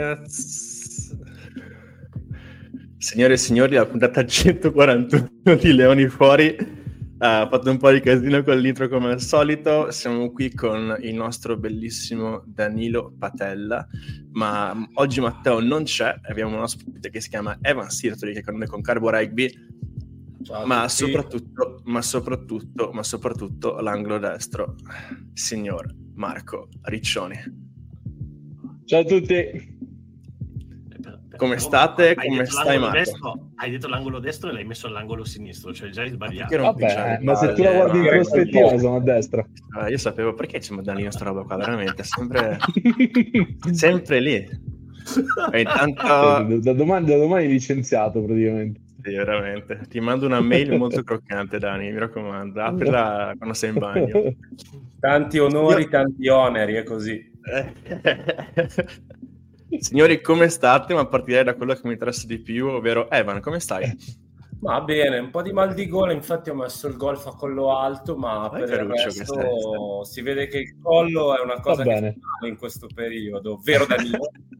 Cazzo. Signore e signori, la puntata 141 di Leoni Fuori ha fatto un po' di casino con l'intro come al solito. Siamo qui con il nostro bellissimo Danilo Patella, ma oggi Matteo non c'è. Abbiamo un ospite che si chiama Evan Sirtoli, che è con noi con Carbo Rugby. Ciao ma soprattutto, ma soprattutto, ma soprattutto l'angolo destro, signor Marco Riccioni. Ciao a tutti. Come state? Come stai Marco? Destro, hai detto l'angolo destro e l'hai messo all'angolo sinistro, cioè già hai sbagliato. Vabbè, ma se tu la guardi in prospettiva sono a destra. Ah, io sapevo perché c'è Madalino sta roba qua, veramente, sempre, sempre lì. E intanto... Da domani, da domani licenziato praticamente. Sì, veramente. Ti mando una mail molto croccante, Dani, mi raccomando. Aprila quando sei in bagno. Tanti onori, Io... tanti oneri, è così. Signori, come state? Ma partirei da quello che mi interessa di più, ovvero Evan, come stai? Va bene, un po' di mal di gola, infatti ho messo il golf a collo alto, ma Vai per il resto si vede che il collo è una cosa che in questo periodo, vero Danilo?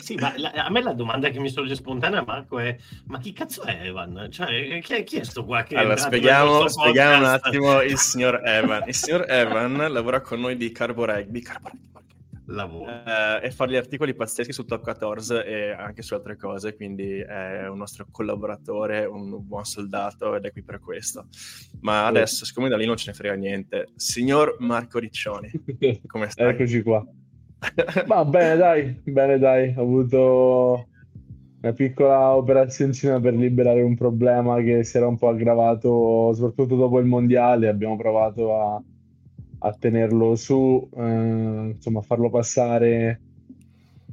Sì, ma la, a me la domanda che mi sorge spontanea, Marco, è: ma chi cazzo è Evan? Cioè, chi è, chi è sto qua che Allora, spieghiamo, spieghiamo un attimo il signor Evan. Il signor Evan lavora con noi di Carbo Rugby. Carbo Rugby lavoro. Eh, e fare gli articoli pazzeschi su Top 14 e anche su altre cose, quindi è un nostro collaboratore, un buon soldato ed è qui per questo. Ma adesso, siccome da lì non ce ne frega niente, signor Marco Riccioni, come stai? Eccoci qua. Ma bene dai, bene dai, ho avuto una piccola operazione per liberare un problema che si era un po' aggravato soprattutto dopo il mondiale, abbiamo provato a a tenerlo su, eh, insomma, a farlo passare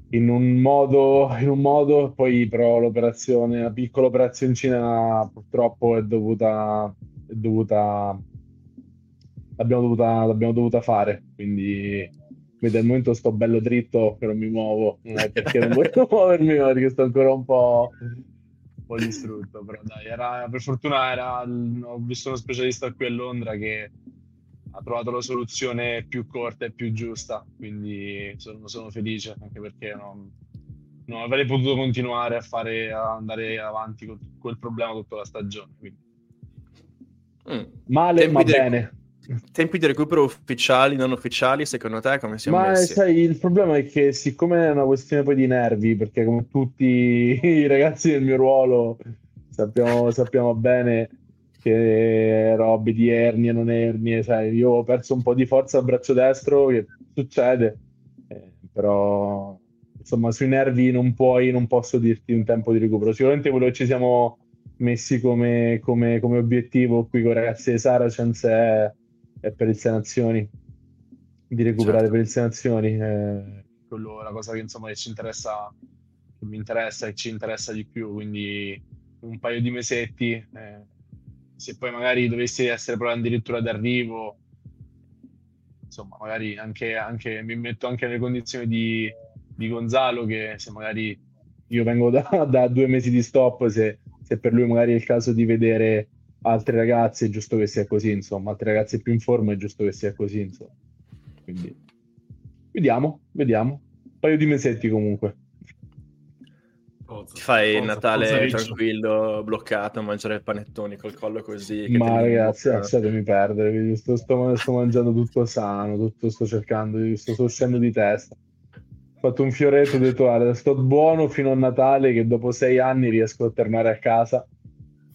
in un modo, in un modo, poi però l'operazione, la piccola operazioncina purtroppo è dovuta, è dovuta, l'abbiamo dovuta, l'abbiamo dovuta fare, quindi vedi, al momento sto bello dritto che non mi muovo, non è perché non voglio muovermi, ma perché sto ancora un po', un po' distrutto, però dai, era, per fortuna era, ho visto uno specialista qui a Londra che ha trovato la soluzione più corta e più giusta, quindi sono, sono felice anche perché non, non, avrei potuto continuare a, fare, a andare avanti con quel problema tutta la stagione. Mm. Male, tempi ma di bene. Tempi di recupero ufficiali, non ufficiali, secondo te come siamo ma messi? sai, il problema è che siccome è una questione poi di nervi, perché come tutti i ragazzi del mio ruolo sappiamo, sappiamo bene che robe di ernie, non ernie, sai, io ho perso un po' di forza al braccio destro, che succede, eh, però insomma sui nervi non puoi, non posso dirti un tempo di recupero. Sicuramente quello che ci siamo messi come, come, come obiettivo qui con ragazzi di Saracens è, è per il Sei Nazioni, di recuperare certo. per il Sei Nazioni, eh, quello è la cosa che insomma che ci interessa, che mi interessa e ci interessa di più, quindi un paio di mesetti. Eh, se poi magari dovessi essere proprio addirittura d'arrivo, insomma, magari anche, anche, mi metto anche nelle condizioni di, di Gonzalo, che se magari io vengo da, da due mesi di stop, se, se, per lui magari è il caso di vedere altre ragazze, è giusto che sia così, insomma, altre ragazze più in forma, è giusto che sia così, insomma. Quindi, vediamo, vediamo. Un paio di mesetti comunque. Ti fai il Natale tranquillo, bloccato, a mangiare panettoni col collo così. Ma ragazzi, lasciatemi perdere. Sto, sto, sto, mangiando tutto sano, tutto sto cercando, sto, sto uscendo di testa. Ho fatto un fioretto, ho detto guarda, sto buono fino a Natale che dopo sei anni riesco a tornare a casa.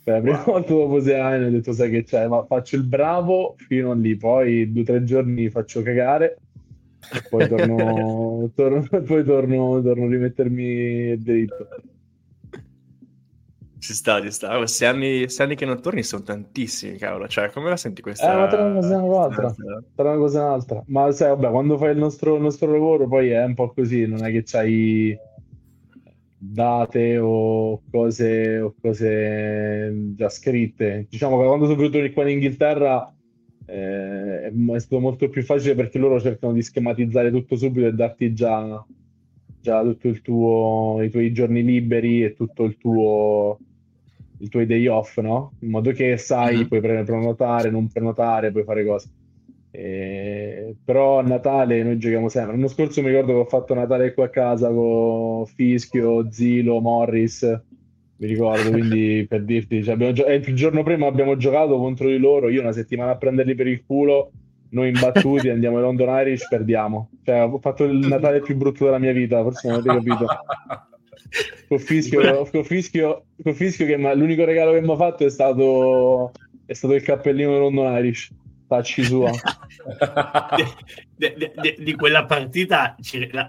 Per la prima volta dopo sei anni ho detto sai che c'è, ma faccio il bravo fino a lì, poi due o tre giorni faccio cagare poi torno, torno, poi torno, torno a rimettermi dritto. Ci sta, ci sta. Sei anni, sei anni che non torni sono tantissimi, cavolo. Cioè, come la senti questa? Eh, ma tra una cosa e un'altra. Tra una cosa e un'altra. Ma sai, vabbè, quando fai il nostro, il nostro lavoro poi è un po' così, non è che c'hai date o cose, o cose già scritte. Diciamo che quando sono venuto qua in Inghilterra eh, è stato molto più facile perché loro cercano di schematizzare tutto subito e darti già, già tutto il tuo, i tuoi giorni liberi e tutto il tuo i tuoi day off, no? In modo che sai, mm-hmm. puoi prenotare, non prenotare, puoi fare cose. E però a Natale noi giochiamo sempre. L'anno scorso mi ricordo che ho fatto Natale qua a casa con Fischio, Zilo, Morris. Mi ricordo, quindi per dirti, cioè gio- eh, il giorno prima abbiamo giocato contro di loro. Io una settimana a prenderli per il culo noi imbattuti andiamo ai London Irish, perdiamo. Cioè, ho fatto il Natale più brutto della mia vita, forse non avete capito. Con fischio, con fischio, con fischio che ma, l'unico regalo che mi ha fatto è stato, è stato il cappellino di London Irish tacci sua. di, di, di, di, quella partita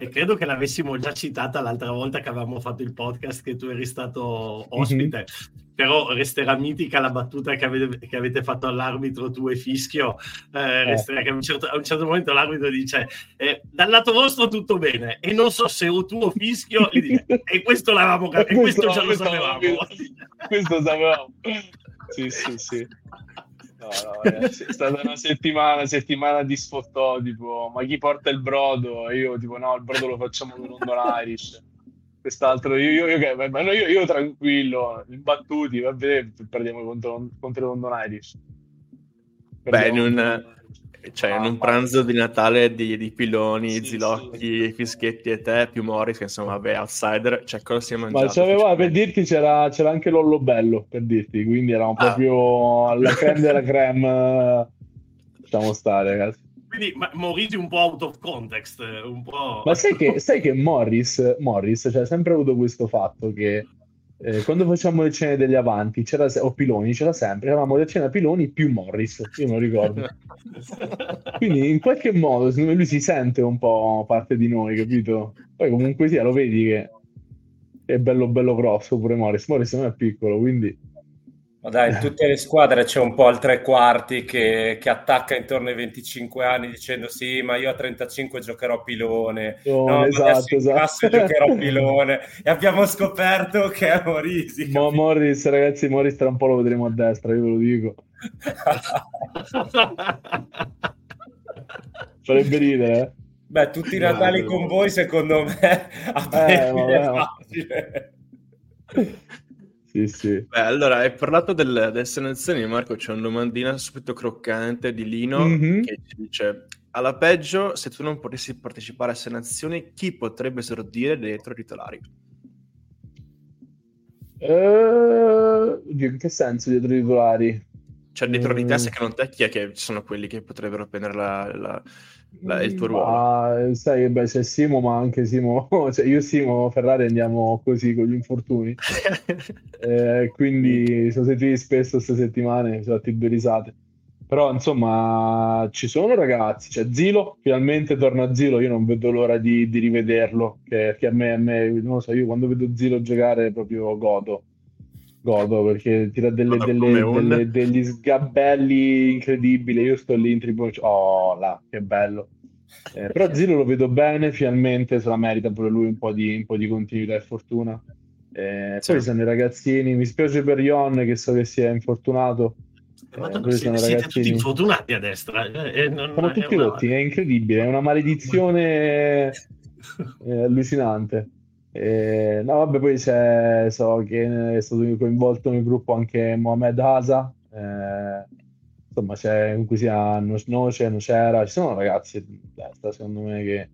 credo che l'avessimo già citata l'altra volta che avevamo fatto il podcast che tu eri stato ospite. Mm-hmm. però resterà mitica la battuta che avete, che avete fatto all'arbitro tu e Fischio. Eh, resterà che a un, certo, a un, certo, momento l'arbitro dice eh, dal lato vostro tutto bene e non so se o tu o Fischio dice, e questo l'avevamo capito e questo, questo già lo sapevamo questo sapevamo. Sì sì sì No, no, ragazzi, è stata una settimana, settimana di sfottò, tipo, ma chi porta il brodo? E io, tipo, no, il brodo lo facciamo con London Irish. Quest'altro, io, io, io, ma io, io tranquillo, imbattuti, va bene, perdiamo contro, contro London Irish. Perdiamo Beh, in un, cioè, in un pranzo di Natale di, di piloni, sì, zilocchi, sì. fischetti e te, più Morris, insomma, vabbè, outsider, cioè cosa si è mangiato? Ma c'aveva, per dirti, c'era, c'era, anche Lollo Bello, per dirti, quindi eravamo ah. proprio alla creme della creme, lasciamo stare, ragazzi. Quindi ma, Morisi un po' out of context, un po'... Ma sai che, sai che Morris, Morris cioè, ha sempre avuto questo fatto che eh, quando facciamo le cene degli avanti c'era, o piloni c'era sempre, eravamo le cene a piloni più Morris, io non ricordo. Quindi in qualche modo secondo me lui si sente un po' parte di noi, capito? Poi comunque sia, lo vedi che è bello bello grosso pure Morris, Morris non è piccolo, quindi ma dai, in tutte le squadre c'è un po' il tre quarti che, che, attacca intorno ai 25 anni dicendo sì, ma io a 35 giocherò pilone, oh, no, esatto, esatto. giocherò pilone e abbiamo scoperto che è Morisi. Mo, Morris, ragazzi, Morris tra un po' lo vedremo a destra, io ve lo dico. Farebbe ridere, eh? Beh, tutti i Natali no, con voi, secondo me, a eh, è facile. Sì, sì. Beh, allora, hai parlato del, delle selezioni, Marco, c'è una domandina subito croccante di Lino mm-hmm. che ci dice alla peggio, se tu non potessi partecipare a selezioni, chi potrebbe esordire dietro i titolari? Uh, in che senso dietro i titolari? Cioè, dietro mm. di te, se che non te, chi è che sono quelli che potrebbero prendere la, la, la, il tuo ruolo? Ma, sai, beh, c'è Simo, ma anche Simo, cioè io e Simo Ferrari andiamo così con gli infortuni. eh, quindi sono sentiti spesso queste settimane, sono fatti due risate. Però, insomma, ci sono ragazzi. C'è cioè, Zilo, finalmente torna a Zilo. Io non vedo l'ora di, di rivederlo. Che, che a, me, a me, non lo so, io quando vedo Zilo giocare proprio godo godo perché tira delle, delle, delle, degli sgabelli incredibili. Io sto lì in tribuna, oh là, che bello. Eh, però Zero lo vedo bene, finalmente se la merita pure lui un po' di, un po di continuità e fortuna. Eh, sì. Poi sono i ragazzini, mi spiace per Ion che so che si è infortunato. Eh, Madonna, eh, siete, siete tutti infortunati a destra. Eh, non, Siamo tutti una... rotti, è incredibile, è una maledizione eh, allucinante. E, no, vabbè, poi c'è, so che è stato coinvolto nel gruppo anche Mohamed Asa, eh, insomma c'è comunque sia Noce, Nocera, ci sono ragazzi di destra secondo me che,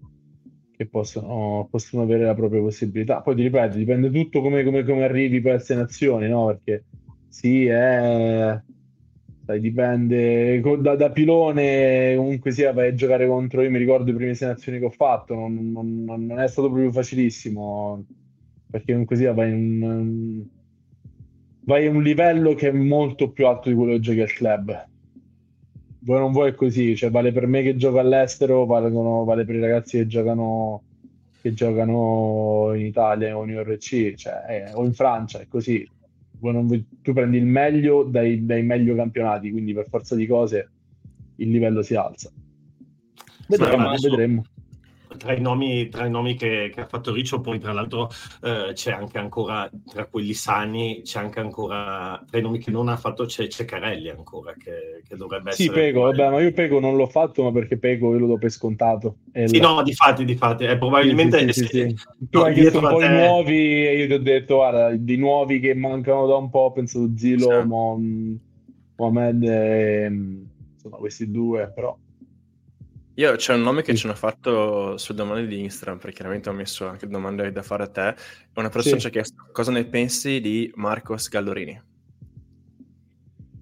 che possono, possono, avere la propria possibilità. Poi ti ripeto, dipende tutto come, come, come arrivi per queste nazioni, no? Perché sì, è... Sai, dipende. Da, da, pilone comunque sia vai a giocare contro io mi ricordo le prime sei nazioni che ho fatto non, non, non è stato proprio facilissimo perché comunque sia vai in, vai a un livello che è molto più alto di quello che giochi al club. Vuoi non vuoi è così cioè vale per me che gioco all'estero valgono, vale per i ragazzi che giocano che giocano in Italia o in URC cioè, eh, o in Francia è così tu prendi il meglio dai, dai meglio campionati, quindi per forza di cose il livello si alza. Vedremo, vedremo tra i nomi, tra i nomi che, che, ha fatto Riccio, poi tra l'altro eh, c'è anche ancora, tra quelli sani, c'è anche ancora, tra i nomi che non ha fatto c'è, c'è Carelli ancora, che, che dovrebbe sì, essere... Sì, Pego, vabbè, ma io Pego non l'ho fatto, ma perché Pego io lo do per scontato. Sì, no, di fatti, di fatti, eh, probabilmente... Sì, sì, sì, Tu hai chiesto un po' te... i nuovi e io ti ho detto, guarda, di nuovi che mancano da un po', ho pensato Zilo, sì. Mohamed, e, insomma, questi due, però Io c'è un nome che sì. ci hanno fatto su domande di Instagram, perché chiaramente ho messo anche domande da fare a te. Una persona sì. ci ha chiesto cosa ne pensi di Marcos Gallorini.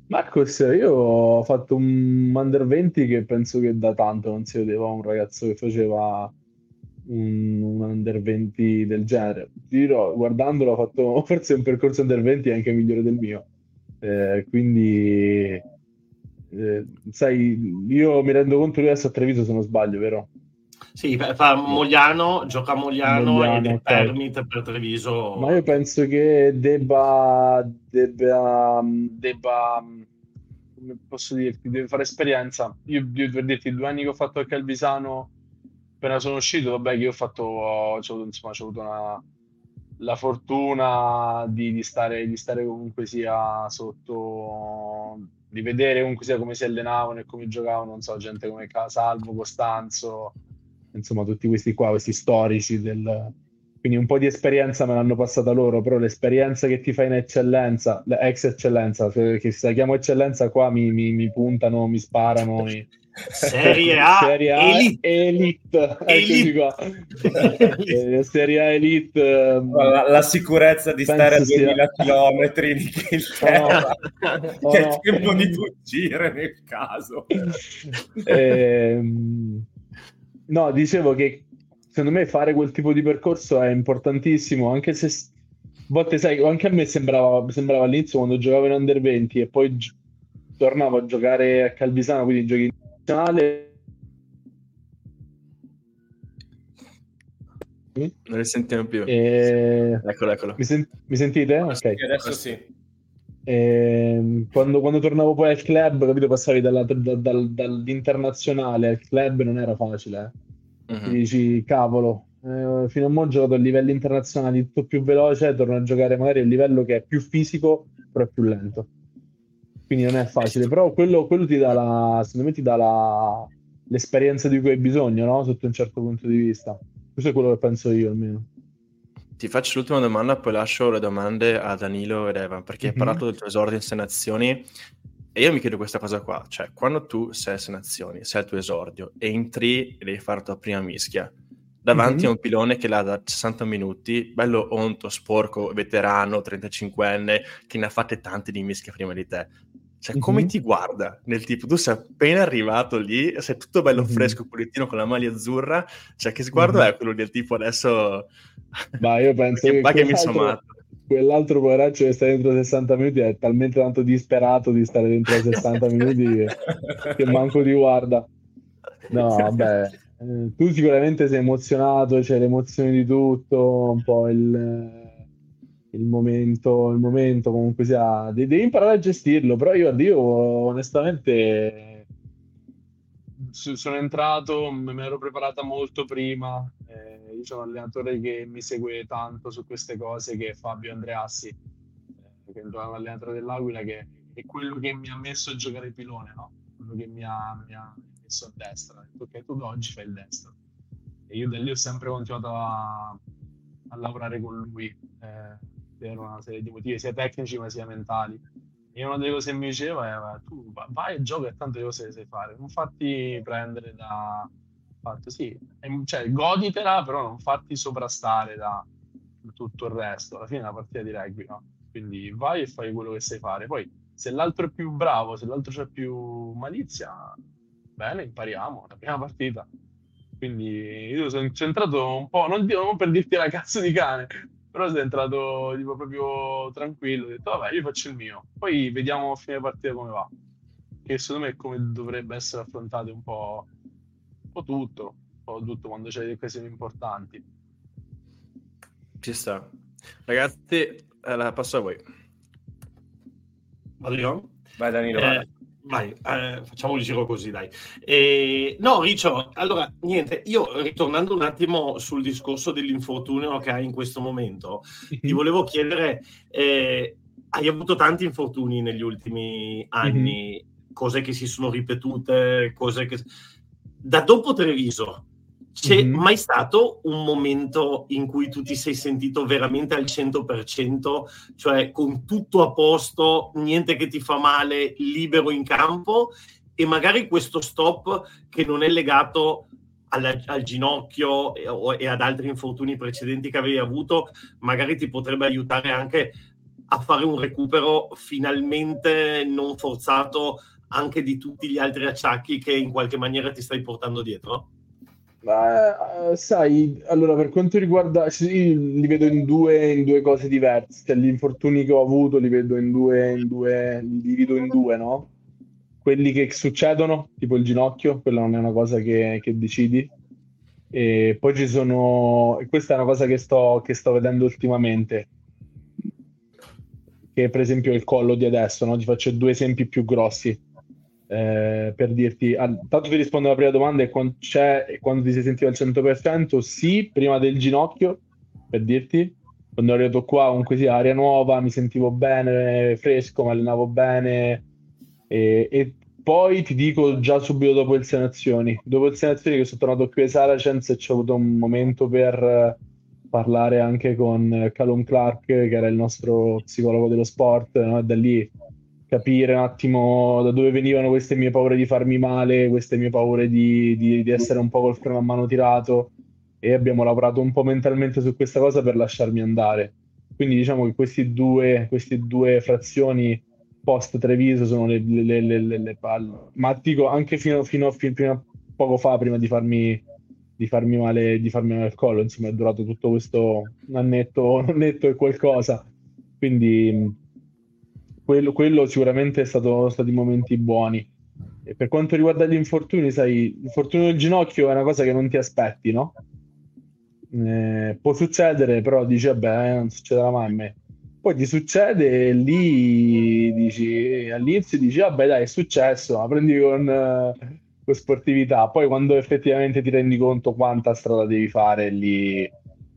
Marcos, io ho fatto un under 20 che penso che da tanto non si vedeva un ragazzo che faceva un, un under 20 del genere. Ti dirò, guardandolo, ha fatto forse un percorso under 20 anche migliore del mio. Eh, quindi eh, sai, io mi rendo conto che adesso a Treviso se non sbaglio, vero? Sì, fa Mogliano, gioca a Mogliano, Mogliano ed è okay. permit per Treviso. Ma io penso che debba, debba, debba come posso dirti, deve fare esperienza. Io, io per dirti, due anni che ho fatto a Calvisano, appena sono uscito, vabbè, che io ho fatto, ho, avuto, insomma, ho avuto una, la fortuna di, di, stare, di stare comunque sia sotto di vedere comunque sia come si allenavano e come giocavano, non so, gente come Salvo, Costanzo, insomma tutti questi qua, questi storici del... Quindi un po' di esperienza me l'hanno passata loro, però l'esperienza che ti fai in eccellenza, ex eccellenza, che si la chiamo eccellenza qua mi, mi, mi puntano, mi sparano, mi, Serie A, Serie A Elite, Elite. Elite. Eh, Serie A Elite ehm, la, la sicurezza di stare a 2000 km in Inghilterra oh, che è tempo di fuggire nel caso eh, no dicevo che secondo me fare quel tipo di percorso è importantissimo anche se a volte sai anche a me sembrava, sembrava all'inizio quando giocavo in Under 20 e poi gi- tornavo a giocare a Calvisano quindi giochi nazionale non le sentiamo più e... eccolo eccolo mi, sen- mi sentite? ok adesso sì e quando, quando, tornavo poi al club capito passavi dalla, da, dal, dall'internazionale al club non era facile eh. uh-huh. dici cavolo eh, fino a mo' ho giocato a livelli internazionali tutto più veloce torno a giocare magari a un livello che è più fisico però è più lento quindi non è facile, però quello, quello ti dà la, secondo me ti dà la, l'esperienza di cui hai bisogno, no? Sotto un certo punto di vista. Questo è quello che penso io almeno. Ti faccio l'ultima domanda, poi lascio le domande a Danilo ed Evan, perché mm-hmm. hai parlato del tuo esordio in Sei Nazioni e io mi chiedo questa cosa qua, cioè quando tu sei a Sei Nazioni, sei al tuo esordio, entri e devi fare la tua prima mischia, davanti mm-hmm. a un pilone che l'ha da 60 minuti, bello onto, sporco, veterano, 35enne, che ne ha fatte tante di mischia prima di te. Cioè, come mm-hmm. ti guarda nel tipo, tu sei appena arrivato lì, sei tutto bello mm-hmm. fresco, pulitino con la maglia azzurra, cioè che sguardo mm-hmm. è quello del tipo adesso... Ma io penso che, che mi sono quell'altro poveraccio che sta dentro 60 minuti è talmente tanto disperato di stare dentro 60 minuti che, che manco ti guarda. No, vabbè, eh, tu sicuramente sei emozionato, c'è l'emozione di tutto, un po' il il momento, il momento comunque sia, devi imparare a gestirlo, però io, io onestamente sono entrato, me ero preparata molto prima, eh, io sono un allenatore che mi segue tanto su queste cose che è Fabio Andreassi, eh, che è un allenatore dell'Aquila che è quello che mi ha messo a giocare pilone, no? quello che mi ha, mi ha messo a destra, ha detto ok tu oggi fai il destro e io da lì ho sempre continuato a, a lavorare con lui. Eh, per una serie di motivi sia tecnici ma sia mentali. E una delle cose che mi diceva era tu vai e gioca e tante cose le sai fare, non farti prendere da... Fatto, sì, cioè, goditela, però non farti sovrastare da tutto il resto. Alla fine è una partita di rugby, no? Quindi vai e fai quello che sai fare. Poi, se l'altro è più bravo, se l'altro c'è più malizia, bene, impariamo, la prima partita. Quindi io sono centrato un po', non, non per dirti la cazzo di cane, però sei entrato tipo proprio tranquillo, ho detto vabbè io faccio il mio, poi vediamo a fine partita come va, che secondo me è come dovrebbe essere affrontato un po', un po tutto, un po' tutto quando c'è delle occasioni importanti. Ci sta. Ragazzi, eh, la passo a voi. Vado io? Vai Danilo, eh, Vai, eh, facciamo il giro così, dai. Eh, no, Riccio, allora, niente, io ritornando un attimo sul discorso dell'infortunio che hai in questo momento, ti volevo chiedere, eh, hai avuto tanti infortuni negli ultimi anni, mm-hmm. cose che si sono ripetute, cose che... Da dopo Treviso, c'è mm-hmm. mai stato un momento in cui tu ti sei sentito veramente al 100%, cioè con tutto a posto, niente che ti fa male, libero in campo? e magari questo stop che non è legato al, al ginocchio e, o, e ad altri infortuni precedenti che avevi avuto, magari ti potrebbe aiutare anche a fare un recupero finalmente non forzato anche di tutti gli altri acciacchi che in qualche maniera ti stai portando dietro? Ma, uh, sai, allora per quanto riguarda, li vedo in due, in due cose diverse. Cioè, gli infortuni che ho avuto li vedo in due, in due, li divido in due, no? Quelli che succedono, tipo il ginocchio, quella non è una cosa che, che decidi. E poi ci sono, questa è una cosa che sto, che sto vedendo ultimamente, che per esempio il collo di adesso, no? Ti faccio due esempi più grossi eh, per dirti, ah, tanto ti rispondo alla prima domanda e quando c'è quando ti sei sentito al 100%, sì, prima del ginocchio, per dirti, quando ero arrivato qua comunque sì, aria nuova, mi sentivo bene, fresco, mi allenavo bene. E, e poi ti dico già subito dopo il Senazioni, dopo il Senazioni che sono tornato qui a Saracens e ho avuto un momento per parlare anche con Callum Clark che era il nostro psicologo dello sport, no? da lì capire un attimo da dove venivano queste mie paure di farmi male, queste mie paure di, di, di essere un po' col freno a mano tirato e abbiamo lavorato un po' mentalmente su questa cosa per lasciarmi andare. Quindi diciamo che questi due, queste due frazioni post Treviso sono le, le, le, le palle. Ma dico anche fino, fino, fino, fino, a poco fa, prima di farmi, di farmi, male, di farmi male al collo, insomma è durato tutto questo annetto, annetto e qualcosa. Quindi quello, quello sicuramente è stato stati momenti buoni. E per quanto riguarda gli infortuni, sai, l'infortunio del ginocchio è una cosa che non ti aspetti, no? Eh, può succedere, però dici, vabbè, non succederà mai a me. Poi ti succede e lì dici, all'inizio dici, vabbè, dai, è successo, ma prendi con, eh, con sportività. Poi quando effettivamente ti rendi conto quanta strada devi fare, lì,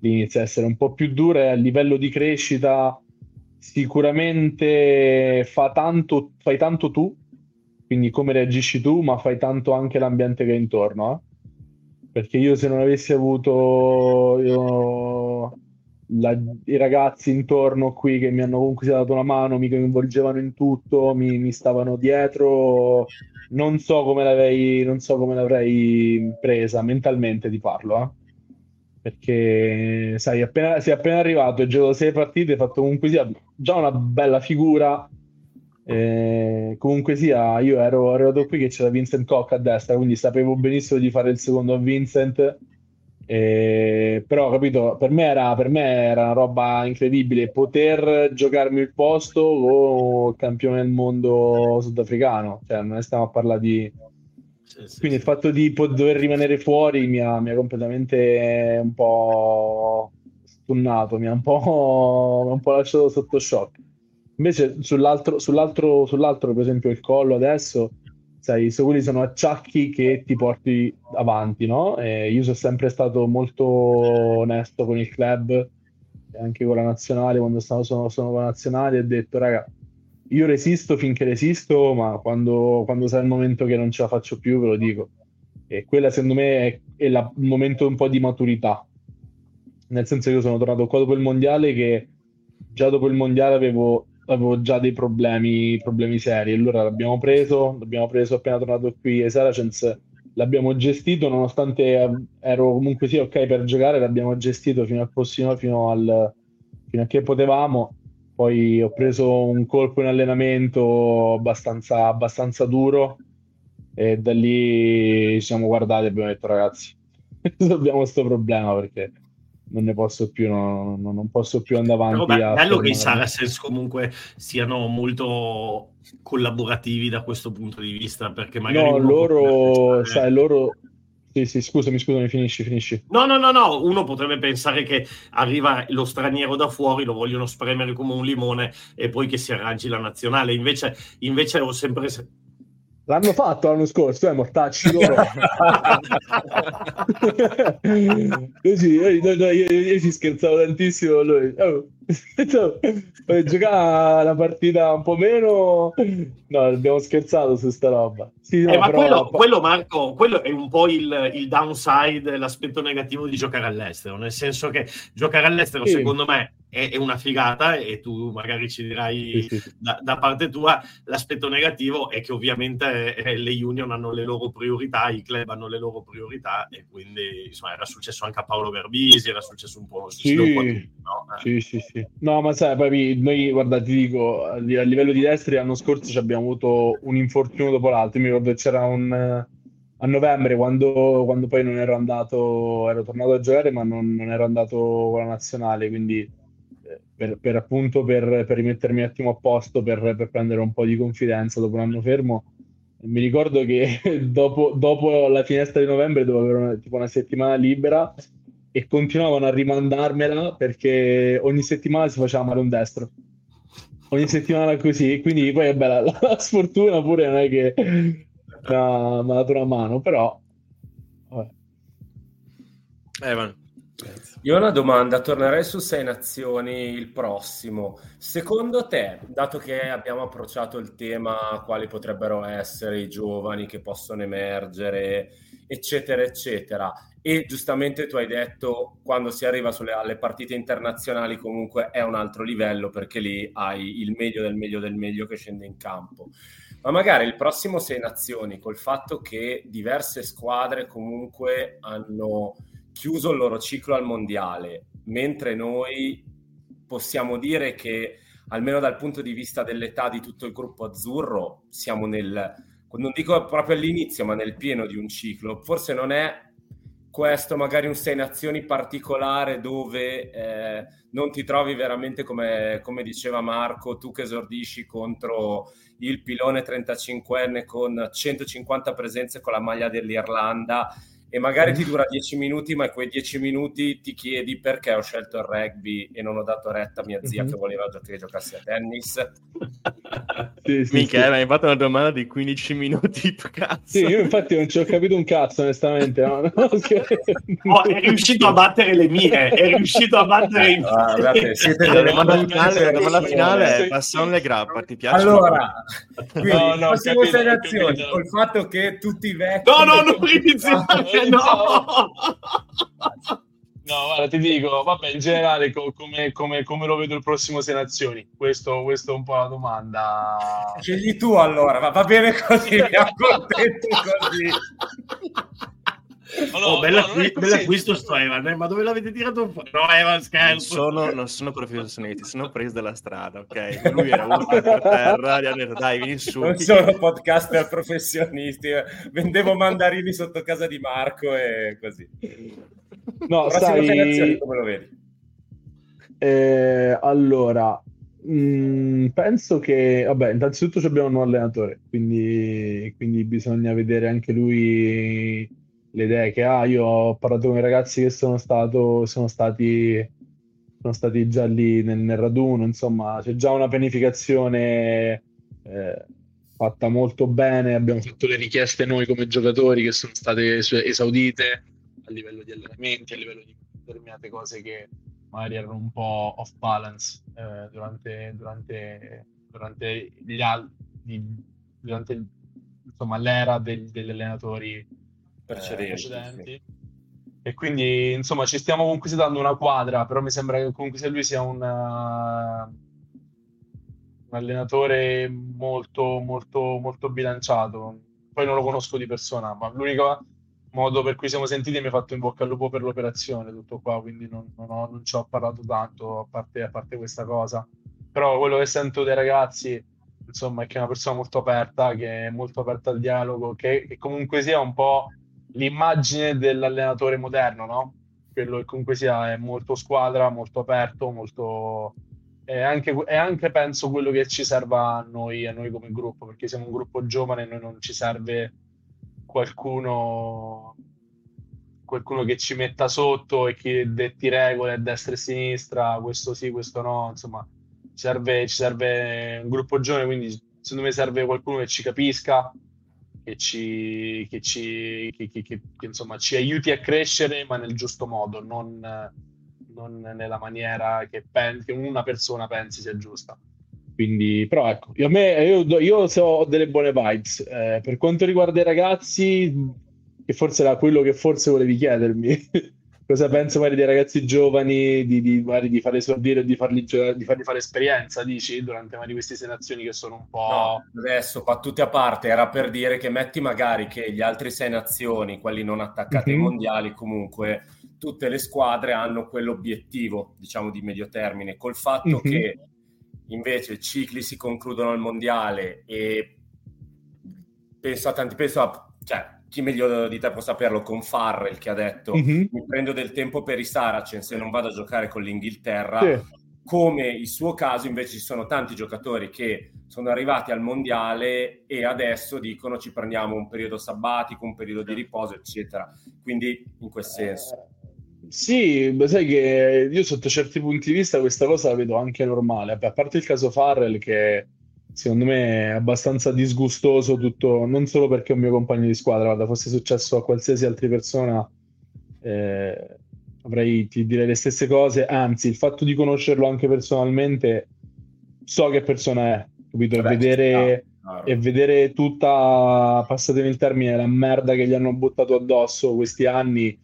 lì inizia a essere un po' più dura e a livello di crescita sicuramente fa tanto, fai tanto tu, quindi come reagisci tu, ma fai tanto anche l'ambiente che è intorno. Eh? Perché io se non avessi avuto io, la, i ragazzi intorno qui che mi hanno comunque dato una mano, mi coinvolgevano in tutto, mi, mi stavano dietro, non so come l'avrei, so come l'avrei presa mentalmente di parlo. Eh? Perché sai, appena, sei appena arrivato e giocato sei partite, hai fatto comunque sia già una bella figura. Eh, comunque sia, io ero arrivato qui che c'era Vincent Koch a destra, quindi sapevo benissimo di fare il secondo a Vincent. Eh, però capito, per me, era, per me era una roba incredibile poter giocarmi il posto con il campione del mondo sudafricano, cioè non stiamo a parlare di sì, Quindi sì. il fatto di dover rimanere fuori mi ha, mi ha, completamente un po' stunnato, mi ha un po', un po lasciato sotto shock. Invece sull'altro, sull'altro, sull'altro, per esempio il collo adesso, sai, so, quelli sono acciacchi che ti porti avanti, no? E io sono sempre stato molto onesto con il club, anche con la nazionale, quando sono, sono, sono con la nazionale, ho detto, raga, io resisto finché resisto, ma quando, quando sarà il momento che non ce la faccio più, ve lo dico. E quella, secondo me, è, è la, il momento un po' di maturità. Nel senso che io sono tornato qua dopo il mondiale, che già dopo il mondiale avevo, avevo già dei problemi, problemi seri. Allora l'abbiamo preso, l'abbiamo preso appena tornato qui ai Saracens, l'abbiamo gestito, nonostante ero comunque sì ok per giocare, l'abbiamo gestito fino al prossimo, fino, al, fino a che potevamo poi ho preso un colpo in allenamento abbastanza, abbastanza duro e da lì ci siamo guardati e abbiamo detto ragazzi, abbiamo questo problema perché non ne posso più, non, non posso più andare avanti. Però bello che i Saracens comunque siano molto collaborativi da questo punto di vista perché magari... No, loro, sai, loro sì, sì, scusami, scusami, finisci, finisci. No, no, no, no, uno potrebbe pensare che arriva lo straniero da fuori, lo vogliono spremere come un limone e poi che si arrangi la nazionale. Invece, invece ho sempre... L'hanno fatto l'anno scorso, eh, mortacci loro. Così, io, io, io, io, ci scherzavo tantissimo. Lui. Oh, giocare una partita un po' meno no abbiamo scherzato su sta roba sì, no, eh, ma quello, quello, Marco quello è un po' il, il, downside l'aspetto negativo di giocare all'estero nel senso che giocare all'estero sì. secondo me è, è, una figata e tu magari ci dirai sì, sì. Da, da, parte tua l'aspetto negativo è che ovviamente eh, le union hanno le loro priorità i club hanno le loro priorità e quindi insomma era successo anche a Paolo Verbisi era successo un po', sì, un po tutti, no? Eh. sì, sì, sì. No ma sai poi noi guarda ti dico a livello di destri l'anno scorso abbiamo avuto un infortunio dopo l'altro mi ricordo c'era un a novembre quando, quando, poi non ero andato, ero tornato a giocare ma non, non ero andato con la nazionale, quindi per, per appunto per, per, rimettermi un attimo a posto, per, per, prendere un po' di confidenza dopo un anno fermo. Mi ricordo che dopo, dopo la finestra di novembre dovevo avere una, tipo una settimana libera e continuavano a rimandarmela perché ogni settimana si faceva male un destro. Ogni settimana così, quindi poi vabbè, la, la sfortuna pure non è che mi ha dato una mano, però... Vabbè. Evan, io ho una domanda, tornerei su Sei Nazioni il prossimo. Secondo te, dato che abbiamo approcciato il tema quali potrebbero essere i giovani che possono emergere, eccetera, eccetera, e giustamente tu hai detto quando si arriva sulle, alle partite internazionali comunque è un altro livello perché lì hai il meglio del meglio del meglio che scende in campo. Ma magari il prossimo Sei Nazioni, col fatto che diverse squadre comunque hanno chiuso il loro ciclo al mondiale, mentre noi possiamo dire che almeno dal punto di vista dell'età di tutto il gruppo azzurro siamo nel, non dico proprio all'inizio, ma nel pieno di un ciclo. Forse non è questo magari un sei nazioni particolare dove eh, non ti trovi veramente come, come, diceva Marco, tu che esordisci contro il pilone 35enne con 150 presenze con la maglia dell'Irlanda e magari ti dura 10 minuti, ma in quei 10 minuti ti chiedi perché ho scelto il rugby e non ho dato retta a mia zia mm-hmm. che voleva che giocassi a tennis. sì, sì, Mica, sì. mi hai fatto una domanda di 15 minuti, cazzo. Sì, io infatti non ci ho capito un cazzo, onestamente. No? No, oh, è riuscito a battere le mie, è riuscito a battere i ah, guardate, siete la domanda finale, la domanda finale è Passon le grappa, ti piace? Allora, quindi, no, no, prossimo capito, col fatto che tutti i vecchi... No, no, non iniziare! No! No, guarda, ti dico, vabbè, in generale, co- come, come, come, lo vedo il prossimo Sei Nazioni? Questo, questo è un po' la domanda. Scegli tu allora, va, va bene così, mi accontento così. Oh, oh, bella, no, bella acquisto sto Evan, eh? ma dove l'avete tirato fuori? No, Evan, scherzo. Non sono, non sono professionisti, sono presi dalla strada, ok? Lui era uno per terra, gli hanno detto dai, vieni su. Non sono podcaster professionisti, vendevo mandarini sotto casa di Marco e così. No, sai... come lo vedi? Eh, allora, mh, mm, penso che, vabbè, innanzitutto abbiamo un nuovo allenatore, quindi, quindi bisogna vedere anche lui le idee che ha. Io ho parlato con i ragazzi che sono, stato, sono, stati, sono stati già lì nel, nel raduno, insomma, c'è già una pianificazione eh, fatta molto bene. Abbiamo fatto le richieste noi come giocatori che sono state esaudite a livello di allenamenti, a livello di determinate cose che magari erano un po' off balance eh, durante, durante, durante, gli al- durante insomma, l'era del, degli allenatori precedenti. Eh, precedenti. Sì. E quindi, insomma, ci stiamo comunque dando una quadra, però mi sembra che comunque se lui sia una... un allenatore molto, molto, molto bilanciato. Poi non lo conosco di persona, ma l'unico modo per cui siamo sentiti mi ha fatto in bocca al lupo per l'operazione, tutto qua, quindi non, non, ho, non ci ho parlato tanto, a parte, a parte questa cosa. Però quello che sento dai ragazzi, insomma, è che è una persona molto aperta, che è molto aperta al dialogo, che, che comunque sia un po' l'immagine dell'allenatore moderno, no? Quello che comunque sia è molto squadra, molto aperto, molto... È anche, è anche penso quello che ci serva a noi, a noi come gruppo, perché siamo un gruppo giovane e noi non ci serve qualcuno qualcuno che ci metta sotto e che detti regole a destra e a sinistra, questo sì, questo no, insomma, ci serve, ci serve un gruppo giovane, quindi secondo me serve qualcuno che ci capisca, che ci, che ci che, che, che, insomma, ci aiuti a crescere, ma nel giusto modo, non, non nella maniera che, pen- che una persona pensi sia giusta. Quindi, però ecco, io, me, io, io ho delle buone vibes. Eh, per quanto riguarda i ragazzi, che forse era quello che forse volevi chiedermi, cosa penso magari dei ragazzi giovani di, di, magari di fare esordire o di farli, di farli fare esperienza, dici, durante magari queste sei nazioni che sono un po'... No, adesso, battute a parte, era per dire che metti magari che gli altri sei nazioni, quelli non attaccati mm-hmm. ai mondiali, comunque tutte le squadre hanno quell'obiettivo, diciamo, di medio termine, col fatto mm-hmm. che invece i cicli si concludono al mondiale e penso a tanti, penso a, cioè, chi meglio di te può saperlo, con Farrell che ha detto mm-hmm. mi prendo del tempo per i Saracens se non vado a giocare con l'Inghilterra, sì. come il suo caso invece ci sono tanti giocatori che sono arrivati al mondiale e adesso dicono ci prendiamo un periodo sabbatico, un periodo di riposo, eccetera. Quindi in quel senso. Sì, sai che io sotto certi punti di vista questa cosa la vedo anche normale. A parte il caso Farrell che secondo me è abbastanza disgustoso tutto, non solo perché è un mio compagno di squadra, guarda, fosse successo a qualsiasi altra persona eh, avrei, ti direi le stesse cose, anzi il fatto di conoscerlo anche personalmente so che persona è, capito? E vedere, e vedere tutta, passatemi il termine, la merda che gli hanno buttato addosso questi anni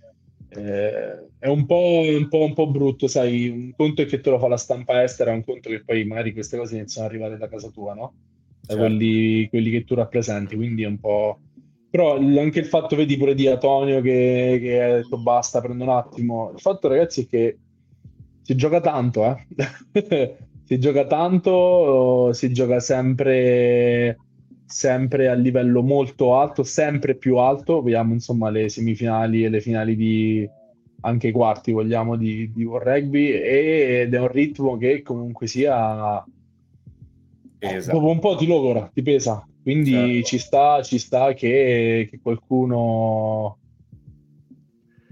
eh, è un po', un, po', un po', brutto, sai, un conto è che te lo fa la stampa estera, un conto che poi magari queste cose iniziano ad arrivare da casa tua, no? Certo. Quelli, quelli, che tu rappresenti, quindi è un po'... Però anche il fatto, vedi pure di Antonio che, che ha detto basta, prendo un attimo. Il fatto ragazzi è che si gioca tanto, eh? si gioca tanto, si gioca sempre sempre a livello molto alto, sempre più alto. Vediamo insomma le semifinali e le finali di anche i quarti, vogliamo, di, di World Rugby ed è un ritmo che comunque sia pesa. dopo un po' ti logora, ti pesa. Quindi certo. ci sta, ci sta che, che qualcuno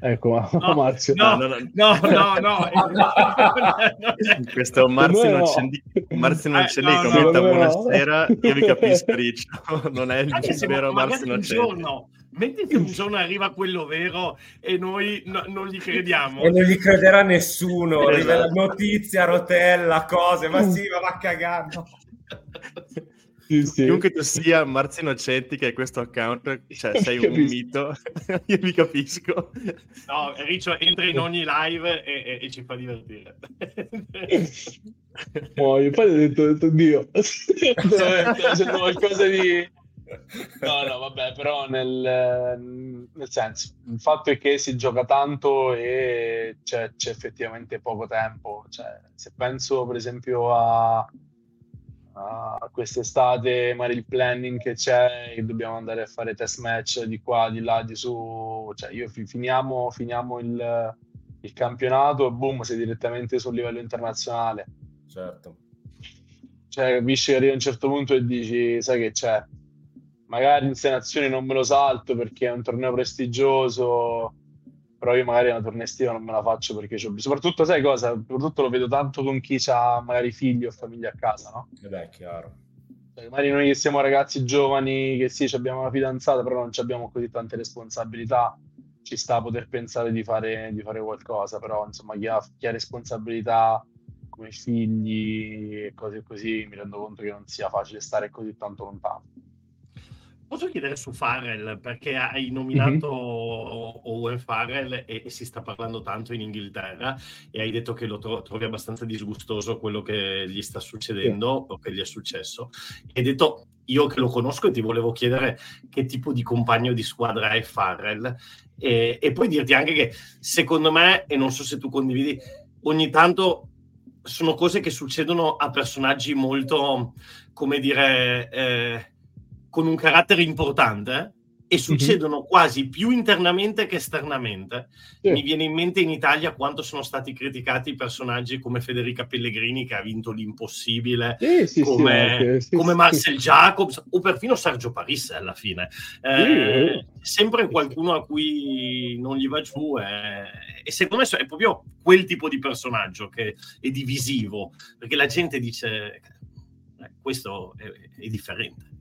Ecco, no, Marzio. No, no, no, no, no. Questo Marzio non c'è lì, Marzio non c'è lì, eh, commenta buonasera, io vi capisco Riccio, non è il Anche vero Marzio non c'è. Giorno, metti che un giorno arriva quello vero e noi no, non gli crediamo. E non gli crederà nessuno, esatto. notizia, rotella, cose, ma sì, ma va cagando. Sì, sì. Chiunque tu sia, Marzio Innocenti, che è questo account, cioè sei un mito, io vi capisco. No, Riccio entra in ogni live e, e, e ci fa divertire. Poi, poi ho detto, ho detto Dio, facendo qualcosa di... No, no, vabbè, però nel, nel, senso, il fatto è che si gioca tanto e c'è, c'è effettivamente poco tempo. Cioè, se penso per esempio a quest'estate magari il planning che c'è e dobbiamo andare a fare test match di qua, di là, di su, cioè io finiamo, finiamo il, il campionato e boom, sei direttamente sul livello internazionale. Certo. Cioè, capisci che arrivi a un certo punto e dici, sai che c'è, magari in sei nazioni non me lo salto perché è un torneo prestigioso, però io magari una tournée estiva non me la faccio perché c'ho soprattutto sai cosa, soprattutto lo vedo tanto con chi ha magari figli o famiglia a casa, no? Ed è chiaro. Cioè, magari noi che siamo ragazzi giovani, che sì, abbiamo una fidanzata, però non abbiamo così tante responsabilità, ci sta a poter pensare di fare, di fare qualcosa, però insomma chi ha, chi ha responsabilità come figli e cose così, mi rendo conto che non sia facile stare così tanto lontano. Posso chiedere su Farrell, perché hai nominato mm-hmm. Owen Farrell e, e, si sta parlando tanto in Inghilterra e hai detto che lo tro- trovi abbastanza disgustoso quello che gli sta succedendo sì. o che gli è successo. E hai detto, io che lo conosco e ti volevo chiedere che tipo di compagno di squadra è Farrell e, e poi dirti anche che secondo me, e non so se tu condividi, ogni tanto sono cose che succedono a personaggi molto, come dire... Eh, con un carattere importante e mhm. succedono mm-hmm. quasi più internamente che esternamente. Sì. Mi viene in mente in Italia quanto sono stati criticati i personaggi come Federica Pellegrini che ha vinto l'impossibile, sì, sì, come, come Marcel Jacobs o perfino Sergio Parisse alla fine. Eh, sempre qualcuno a cui non gli va giù eh, e secondo me è proprio quel tipo di personaggio che è divisivo, perché la gente dice eh, questo è, è differente.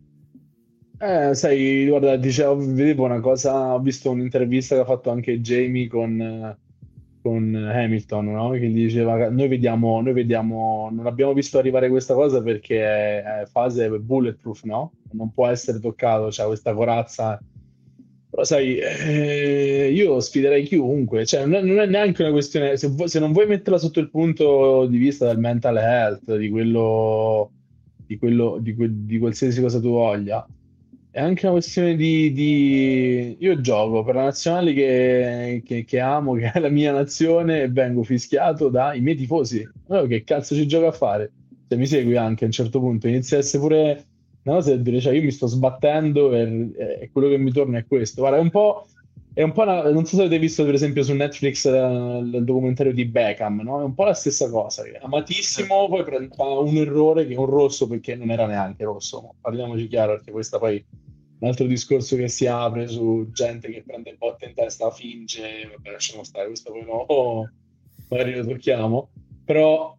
Eh, sai, guarda, dicevo, vedevo una cosa, ho visto un'intervista che ha fatto anche Jamie con, con Hamilton, no? che diceva noi vediamo, noi vediamo, non abbiamo visto arrivare questa cosa perché è, è fase bulletproof, no? Non può essere toccato, c'è cioè questa corazza. Però sai, eh, io sfiderei chiunque, cioè non è, non è neanche una questione, se, se, non vuoi metterla sotto il punto di vista del mental health, di quello, di, quello, di, que- di qualsiasi cosa tu voglia, è anche una questione di, di... Io gioco per la nazionale che, che, che, amo, che è la mia nazione, e vengo fischiato dai miei tifosi. Allora, che cazzo ci gioco a fare? Se mi segui anche a un certo punto, inizia a essere pure una cosa da dire, cioè io mi sto sbattendo e, e quello che mi torna è questo. Guarda, è un po'... È un po' una, non so se avete visto per esempio su Netflix uh, il documentario di Beckham, no? È un po' la stessa cosa, amatissimo, poi fa un errore che è un rosso perché non era neanche rosso, parliamoci chiaro perché questa poi un altro discorso che si apre su gente che prende botte in testa, finge, vabbè lasciamo stare, questo poi no, magari lo tocchiamo, però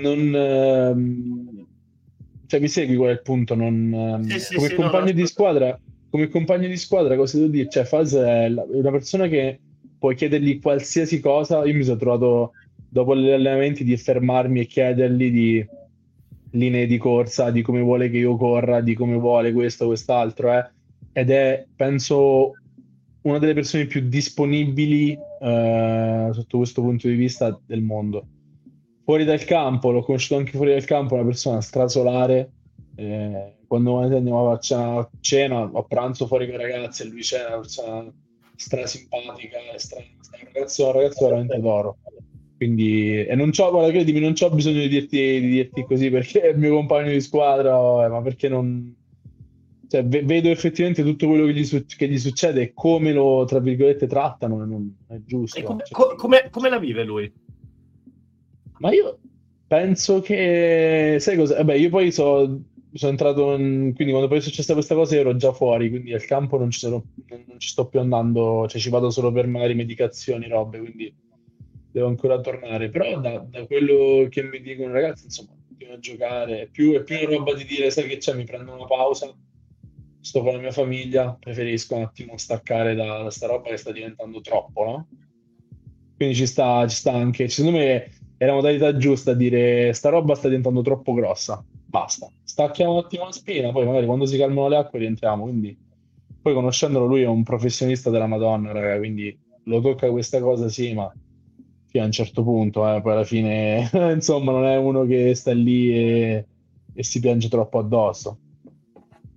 non... Ehm, cioè mi segui qual è il punto? Non, ehm, sì, sì, come sì, compagno no, di squadra come compagno di squadra, cosa devo dire? Cioè, Faz è una persona che puoi chiedergli qualsiasi cosa. Io mi sono trovato dopo gli allenamenti di fermarmi e chiedergli di linee di corsa, di come vuole che io corra, di come vuole questo, quest'altro. Eh ed è, penso, una delle persone più disponibili eh, sotto questo punto di vista del mondo. Fuori dal campo, l'ho conosciuto anche fuori dal campo, una persona strasolare. Eh, quando andiamo a cena, cena a pranzo fuori con i ragazzi e lui c'è una persona strasimpatica, stra, stra, un, ragazzo, un ragazzo veramente d'oro. Quindi, e non c'ho, guarda, credimi, non c'ho bisogno di dirti, di dirti così perché è il mio compagno di squadra, eh, ma perché non, cioè, vedo effettivamente tutto quello che gli, su- che gli, succede e come lo, tra virgolette, trattano, non è giusto. Com- cioè, co- come, come, la vive lui? Ma io penso che, sai cosa? Vabbè, io poi so, sono entrato, in... quindi quando poi è successa questa cosa ero già fuori, quindi al campo non ci, sono, non ci sto più andando, cioè ci vado solo per magari medicazioni, robe, quindi devo ancora tornare. Però da, da quello che mi dicono ragazzi, insomma, a giocare, è più, è più roba di dire, sai che c'è, mi prendo una pausa sto con la mia famiglia, preferisco un attimo staccare da, da sta roba che sta diventando troppo, no? Quindi ci sta, ci sta anche, secondo me è la modalità giusta a dire sta roba sta diventando troppo grossa, basta, stacchiamo un attimo la spina, poi magari quando si calmano le acque rientriamo, quindi poi conoscendolo lui è un professionista della Madonna, raga, quindi lo tocca questa cosa sì, ma fino a un certo punto, eh, poi alla fine insomma non è uno che sta lì e, e si piange troppo addosso.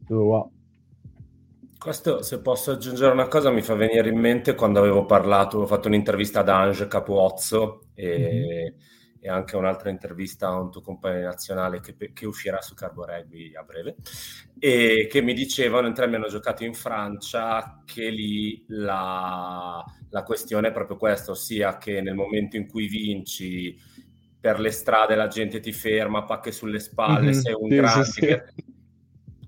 Wow. Questo, se posso aggiungere una cosa, mi fa venire in mente quando avevo parlato, ho fatto un'intervista ad Ange Capuozzo e, mm-hmm. E anche un'altra intervista a un tuo compagno nazionale che, che, uscirà su Carbo Rugby a breve, e che mi dicevano, entrambi hanno giocato in Francia, che lì la, la questione è proprio questa, ossia che nel momento in cui vinci per le strade la gente ti ferma, pacche sulle spalle, mm-hmm. sei un sì, grande... Sì, sì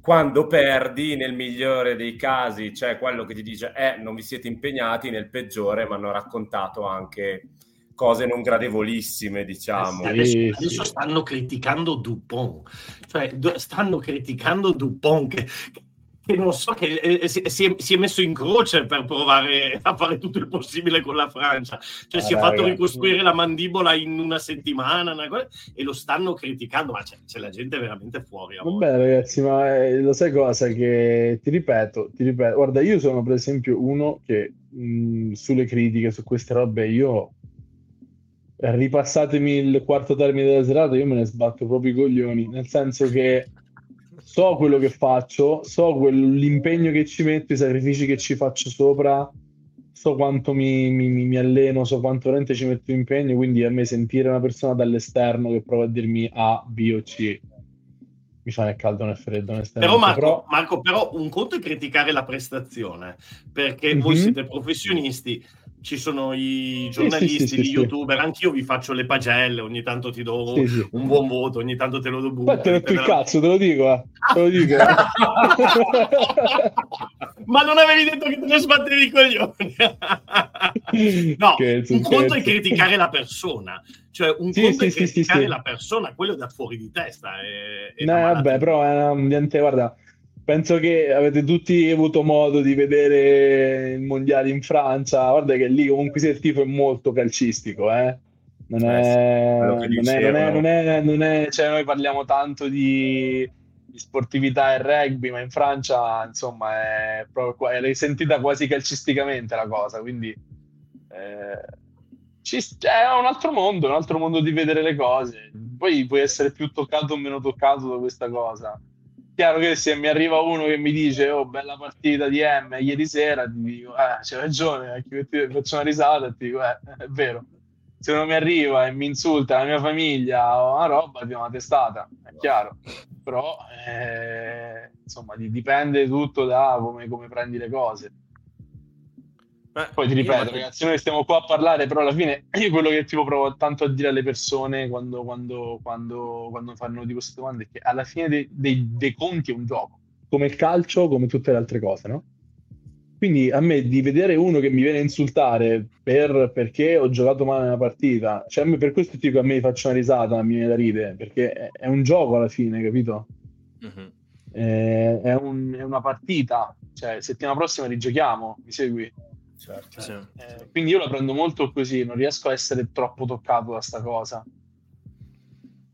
quando perdi, nel migliore dei casi c'è quello che ti dice eh, non vi siete impegnati, nel peggiore mi hanno raccontato anche cose non gradevolissime, diciamo. Eh adesso, adesso, stanno criticando Dupont, cioè stanno criticando Dupont che, che non so, che eh, si, si, è, si, è, messo in croce per provare a fare tutto il possibile con la Francia. Cioè, ah, si è fatto ricostruire la mandibola in una settimana una cosa, e lo stanno criticando, ma c'è, c'è la gente veramente fuori. Vabbè, ragazzi, ma eh, lo sai cosa? Che ti ripeto, ti ripeto, guarda, io sono per esempio uno che mh, sulle critiche, su queste robe, io ripassatemi il quarto termine della serata, io me ne sbatto proprio i coglioni, nel senso che so quello che faccio, so quel, l'impegno che ci metto, i sacrifici che ci faccio sopra, so quanto mi, mi, mi, alleno, so quanto veramente ci metto impegno, quindi a me sentire una persona dall'esterno che prova a dirmi A, B o C mi fa né caldo né freddo. Però Marco, però... Marco, però un conto è criticare la prestazione, perché mm-hmm. voi mhm. siete professionisti, ci sono i giornalisti, sì, sì, sì, gli youtuber, anch'io vi faccio le pagelle, ogni tanto ti do un buon voto, ogni tanto te lo do buono. Ma te lo il cazzo, te lo dico, eh. te lo dico. Eh. Ma non avevi detto che te ne sbattevi i coglioni. no, scherzo, un conto è criticare la persona, cioè un conto è criticare la persona, quello da fuori di testa. È, è no, vabbè, però è un ambiente, guarda penso che avete tutti avuto modo di vedere il mondiale in Francia. Guarda che lì comunque se il tifo è molto calcistico, eh? Non è, non è, non è, non è, cioè noi parliamo tanto di, di, sportività e rugby, ma in Francia, insomma, è proprio, è sentita quasi calcisticamente la cosa, quindi eh, ci, è un altro mondo, un altro mondo di vedere le cose. Poi puoi essere più toccato o meno toccato da questa cosa. Chiaro che se mi arriva uno che mi dice oh bella partita di M ieri sera, ti dico eh, c'è ragione, faccio una risata e ti dico eh, è vero se uno mi arriva e mi insulta la mia famiglia o una roba, abbiamo una testata, è chiaro. Però, eh, insomma, dipende tutto da come, come prendi le cose. Beh, Poi ti ripeto, ragazzi, noi stiamo qua a parlare, però alla fine io quello che tipo provo tanto a dire alle persone quando, quando, quando, quando fanno di queste domande è che alla fine dei, dei, dei conti è un gioco, come il calcio, come tutte le altre cose, no? Quindi a me di vedere uno che mi viene a insultare per, perché ho giocato male nella partita, cioè me per questo tipo a me faccio una risata, mi viene da ridere, perché è, è un gioco alla fine, capito? Mm-hmm. È, è, un, è, una partita, cioè settimana prossima rigiochiamo, mi segui? Certo. Sì. Eh, quindi io la prendo molto così, non riesco a essere troppo toccato da sta cosa.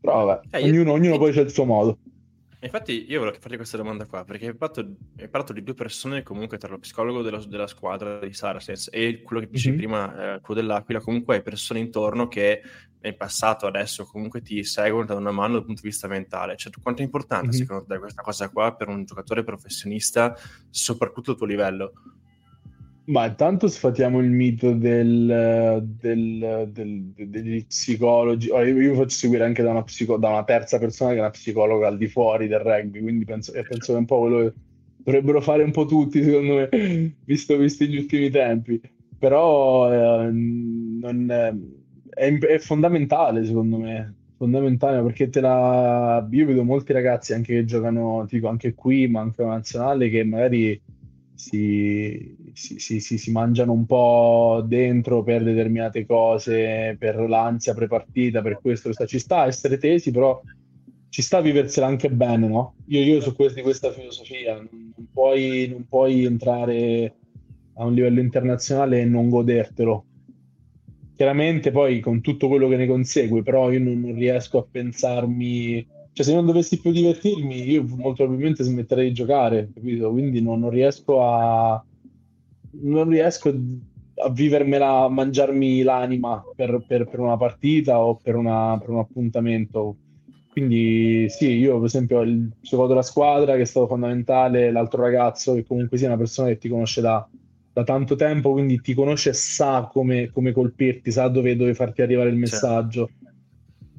Però vabbè, eh, ognuno, io... ognuno poi c'è il suo modo. Infatti io volevo farti questa domanda qua, perché hai parlato, hai parlato di due persone comunque tra lo psicologo della, della squadra di Saracens e quello che dicevi mm-hmm. prima, eh, quello dell'Aquila, comunque hai persone intorno che nel passato, adesso comunque ti seguono, danno una mano dal punto di vista mentale. Cioè, quanto è importante mm-hmm. secondo te questa cosa qua per un giocatore professionista, soprattutto al tuo livello? Ma intanto sfatiamo il mito del, del, del, degli psicologi. Ora, io, mi faccio seguire anche da una, psico, da una, terza persona che è una psicologa al di fuori del rugby, quindi penso, penso che è un po' quello che dovrebbero fare un po' tutti, secondo me, visto, visto gli ultimi tempi. Però eh, non, è, è, fondamentale, secondo me, fondamentale perché te la... io vedo molti ragazzi anche che giocano, dico, anche qui, ma anche nazionale, che magari si, si, si, si, mangiano un po' dentro per determinate cose, per l'ansia prepartita, per questo, questo. ci sta a essere tesi, però ci sta a viversela anche bene, no? Io, io su questo, questa filosofia, non, puoi, non puoi entrare a un livello internazionale e non godertelo. Chiaramente poi con tutto quello che ne consegue, però io non riesco a pensarmi cioè, se non dovessi più divertirmi, io molto probabilmente smetterei di giocare, capito? Quindi non, non riesco a. Non riesco a vivermela, a mangiarmi l'anima per, per, per una partita o per, una, per, un appuntamento. Quindi sì, io per esempio il gioco della squadra che è stato fondamentale, l'altro ragazzo che comunque sia una persona che ti conosce da, da tanto tempo, quindi ti conosce e sa come, come colpirti, sa dove, dove farti arrivare il certo. messaggio. Certo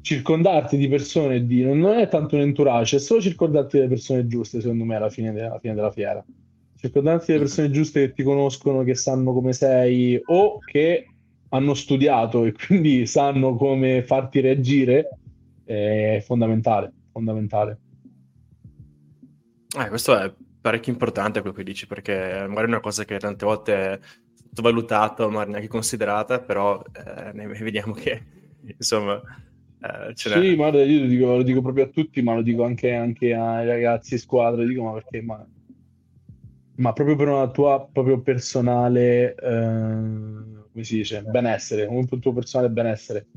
circondarti di persone di non è tanto un entourage, è solo circondarti delle persone giuste, secondo me, alla fine, de- alla fine della fiera. Circondarti delle persone giuste che ti conoscono, che sanno come sei o che hanno studiato e quindi sanno come farti reagire è fondamentale, fondamentale. Eh, questo è parecchio importante quello che dici, perché magari è una cosa che tante volte è sottovalutata, magari neanche considerata, però eh, ne vediamo che insomma eh, sì, guarda, io lo dico, lo dico, proprio a tutti, ma lo dico anche, anche ai ragazzi squadra, dico ma perché, ma, ma proprio per una tua proprio personale, eh, come si dice, benessere, un tuo personale benessere.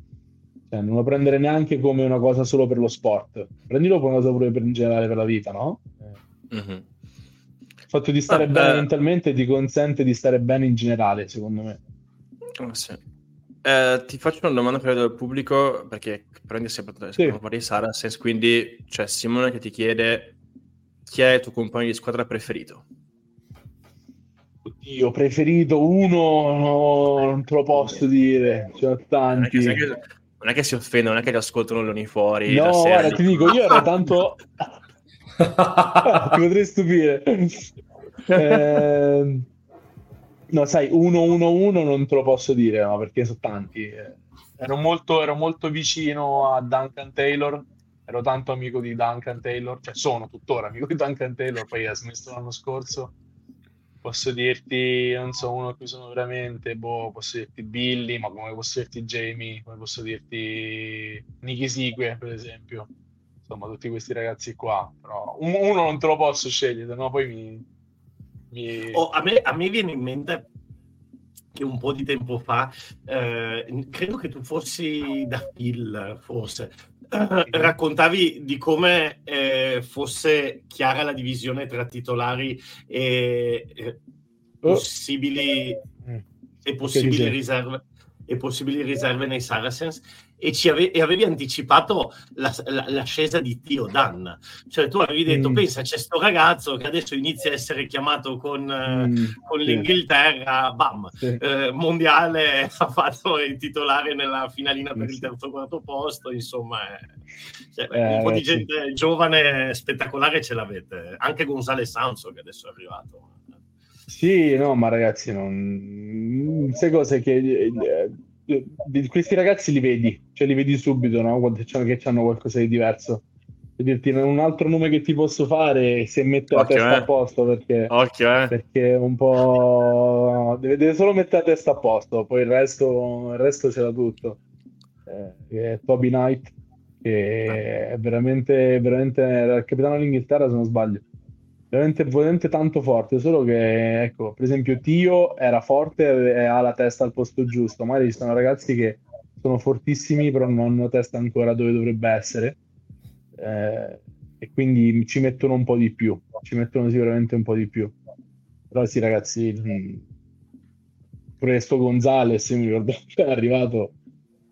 Cioè, non lo prendere neanche come una cosa solo per lo sport, prendilo come una cosa pure per in generale per la vita, no? Mm-hmm. Il fatto di stare ah, bene eh... mentalmente ti consente di stare bene in generale, secondo me. Oh, sì. Eh, ti faccio una domanda per il pubblico, perché prendi sempre sì. di Saracens, quindi c'è Simone che ti chiede chi è il tuo compagno di squadra preferito? Io preferito uno, no, non te lo posso dire, ce ne tanti. Non è, che, non è che si offendono, non è che li ascoltano l'oni fuori. No, guarda, ti dico, io ero tanto... ti potrei stupire. Eh No, sai, 1-1-1 non te lo posso dire, no, perché sono tanti. Ero molto, ero molto vicino a Duncan Taylor, ero tanto amico di Duncan Taylor, cioè sono tuttora amico di Duncan Taylor, poi ha smesso l'anno scorso. Posso dirti, non so, uno a cui sono veramente, boh, posso dirti Billy, ma come posso dirti Jamie, come posso dirti Nicky Sigue, per esempio. insomma, tutti questi ragazzi qua. Però uno non te lo posso scegliere, no? Poi mi... mi... Oh, a, me, a me viene in mente che un po' di tempo fa, eh, credo che tu fossi da Phil, forse, eh, raccontavi di come eh, fosse chiara la divisione tra titolari e eh, oh. possibili, mm. e possibili riserve e possibili riserve nei Saracens e, ci ave- e avevi anticipato la, la, l'ascesa di Tio Dan. Cioè tu avevi detto, mm. pensa, c'è sto ragazzo che adesso inizia a essere chiamato con, mm, con l'Inghilterra, bam, sì. eh, mondiale, ha fatto il titolare nella finalina per il terzo quarto posto, insomma, eh, cioè, eh, un po' di gente sì. giovane, spettacolare ce l'avete. Anche Gonzales Sanso che adesso è arrivato. Sì, no, ma ragazzi, non... queste cose che eh, questi ragazzi li vedi, cioè li vedi subito, no? Quando c'hanno, che hanno qualcosa di diverso. Per dirti un altro nome che ti posso fare se mette la testa eh. a posto perché, Occhio, eh. perché un po' deve, deve, solo mettere la testa a posto, poi il resto, il resto c'era tutto. Eh, Toby Knight, che è veramente, veramente era il capitano dell'Inghilterra se non sbaglio veramente, veramente tanto forte, solo che, ecco, per esempio Tio era forte e ha la testa al posto giusto, magari ci sono ragazzi che sono fortissimi però non hanno testa ancora dove dovrebbe essere. Eh, e quindi ci mettono un po' di più, ci mettono sicuramente un po' di più. Però sì ragazzi, mh, pure sto Gonzales, mi ricordo è arrivato,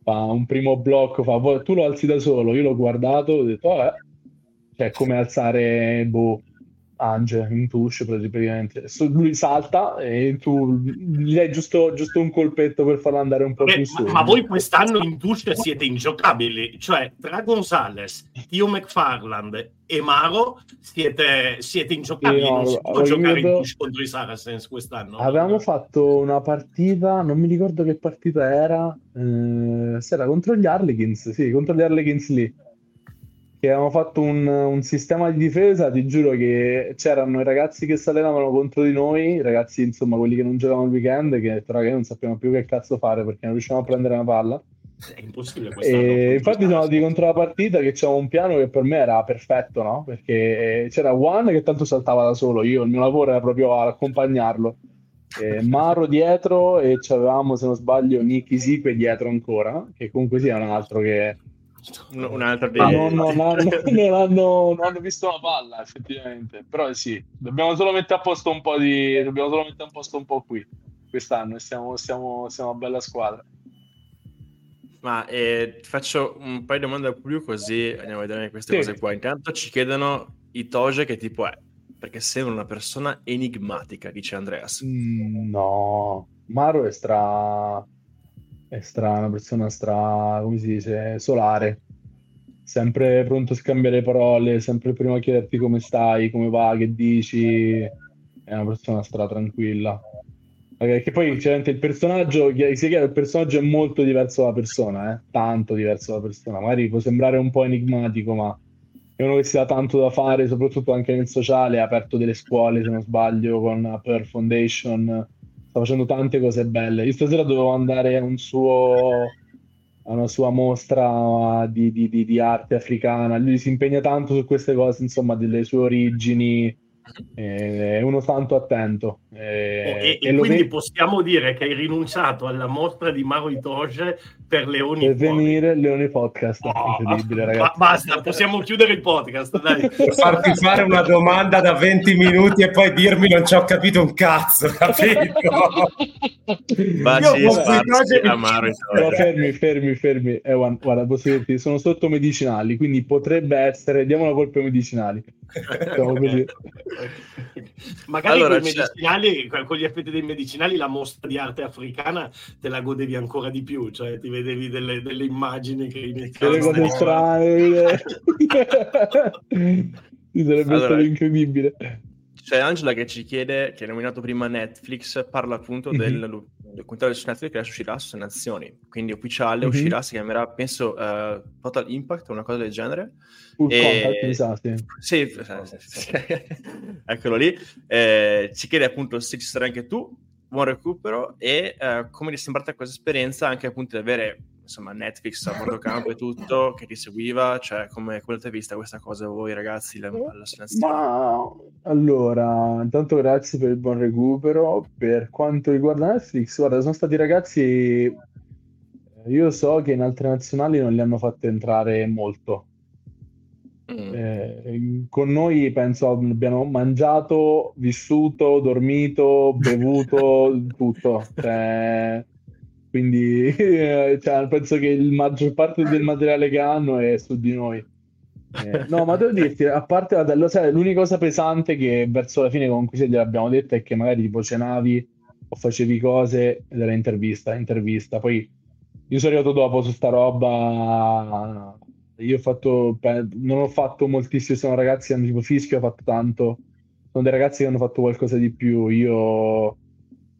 fa un primo blocco, fa, tu lo alzi da solo, io l'ho guardato, ho detto, vabbè, cioè come alzare, boh, Ange in touche praticamente. Lui salta e tu gli dai giusto, giusto un colpetto per farlo andare un po' Beh, più su. ma, ma, voi quest'anno in touche siete ingiocabili cioè tra Gonzales, Tio McFarland e Maro siete, siete ingiocabili sì, no, non si può giocare vedo... in touche contro i Saracens quest'anno. Avevamo fatto una partita non mi ricordo che partita era eh, se era contro gli Harlequins sì contro gli Harlequins lì che avevamo fatto un, un, sistema di difesa, ti giuro che c'erano i ragazzi che si allenavano contro di noi, i ragazzi insomma quelli che non giocavano il weekend, che però che non sappiamo più che cazzo fare perché non riusciamo a prendere una palla. È impossibile e infatti siamo andati contro la partita che c'era un piano che per me era perfetto, no? Perché c'era Juan che tanto saltava da solo, io il mio lavoro era proprio accompagnarlo. Eh, Maro dietro e avevamo, se non sbaglio, Nicky Sique dietro ancora, che comunque sia un altro che un'altra dei... no, no, no, non, hanno, non hanno visto la palla effettivamente. Però sì dobbiamo solo mettere a posto un po' di dobbiamo solo mettere a posto un po' qui quest'anno siamo, siamo, siamo una bella squadra. Ma eh, faccio un paio di domande al pubblico così andiamo a vedere queste sì. cose qua. Intanto ci chiedono Itoge che tipo è perché sembra una persona enigmatica dice Andreas. Mm, no Maro è stra è stra, una persona stra, come si dice, solare. Sempre pronto a scambiare parole, sempre prima a chiederti come stai, come va, che dici. È una persona stra tranquilla. Che poi chiaramente il personaggio, si chiede, il personaggio è molto diverso dalla persona, eh? tanto diverso dalla persona. Magari può sembrare un po' enigmatico, ma è uno che si dà tanto da fare, soprattutto anche nel sociale. Ha aperto delle scuole, se non sbaglio, con Per Foundation sta facendo tante cose belle. Io stasera dovevo andare a, un suo, a una sua mostra di, di, di, di arte africana. Lui si impegna tanto su queste cose, insomma, delle sue origini è uno tanto attento. Eh, e, e, e quindi ve... possiamo dire che hai rinunciato alla mostra di Maro Itoge per Leoni Per venire Leoni Podcast. Oh, incredibile, ragazzi. basta, possiamo chiudere il podcast. Dai. Farti fare una domanda da 20 minuti e poi dirmi non ci ho capito un cazzo, capito? Baci Itoge... Però fermi, fermi, fermi. Eh, guarda, posso dirti, sono sotto medicinali, quindi potrebbe essere, diamo la colpa ai medicinali. Magari allora, con, medicinali, con, gli effetti dei medicinali la mostra di arte africana te la godevi ancora di più, cioè ti vedevi delle, delle immagini che iniziavano delle cose strane. sarebbe allora, stato incredibile. C'è Angela che ci chiede, che ha nominato prima Netflix, parla appunto mm-hmm. Del documentario su Netflix che uscirà su Nazioni, quindi ufficiale, mm-hmm. uscirà, si chiamerà, penso, uh, Total Impact o una cosa del genere. Uh, e... sa, sì. Sì, sì, sì, eccolo lì. Eh, ci chiede appunto se ci sarai anche tu, buon recupero e uh, come ti è sembrata questa esperienza anche appunto di avere insomma Netflix a bordo campo e tutto che ti seguiva, cioè come, come avete vista questa cosa voi ragazzi alla selezione? Ma allora, intanto grazie per il buon recupero, per quanto riguarda Netflix, guarda, sono stati ragazzi, io so che in altre nazionali non li hanno fatti entrare molto, Mm. Eh, con noi penso abbiamo mangiato, vissuto, dormito, bevuto, tutto. Cioè, quindi cioè, penso che la maggior parte del materiale che hanno è su di noi. Eh, no, ma devo dirti, a parte la, sai, l'unica cosa pesante che verso la fine comunque se gliel'abbiamo detta è che magari tipo cenavi o facevi cose ed era intervista, intervista. Poi io sono arrivato dopo su sta roba io ho fatto, non ho fatto moltissimo, sono ragazzi che hanno tipo Fischio, ho fatto tanto, sono dei ragazzi che hanno fatto qualcosa di più, io,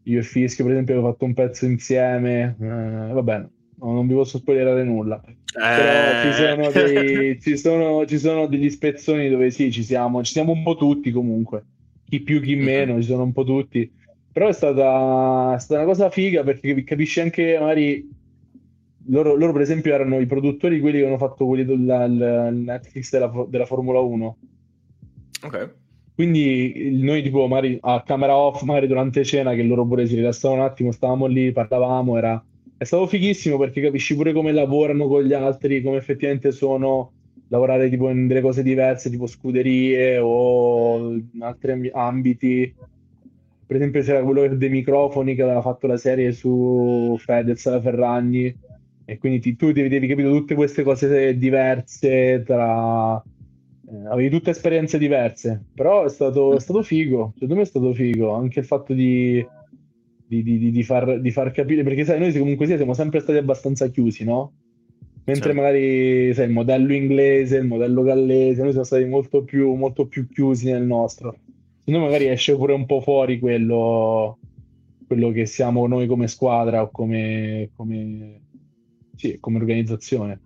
io e Fischio per esempio avevo fatto un pezzo insieme, eh, va bene, non vi posso spoilerare nulla, eh... però ci sono, dei, ci, sono, ci sono, degli spezzoni dove sì, ci siamo, ci siamo un po' tutti comunque, chi più chi meno, ci sono un po' tutti, però è stata, è stata una cosa figa perché capisci anche magari loro, loro, per esempio erano i produttori quelli che hanno fatto quelli del Netflix della, della, Formula 1 ok quindi noi tipo magari a camera off magari durante cena che loro pure si rilassavano un attimo stavamo lì parlavamo era è stato fighissimo perché capisci pure come lavorano con gli altri come effettivamente sono lavorare tipo in delle cose diverse tipo scuderie o in altri ambiti. Per esempio c'era quello dei microfoni che aveva fatto la serie su Fedez alla Ferragni e quindi ti, tu devi, devi capire tutte queste cose diverse tra... Eh, avevi tutte esperienze diverse, però è stato, è stato figo, secondo me è stato figo, anche il fatto di, di, di, di far, far, capire, perché sai, noi comunque sia, siamo sempre stati abbastanza chiusi, no? Mentre certo. magari sai, il modello inglese, il modello gallese, noi siamo stati molto più, molto più chiusi nel nostro. Secondo me magari esce pure un po' fuori quello, quello che siamo noi come squadra o come, come sì, come organizzazione.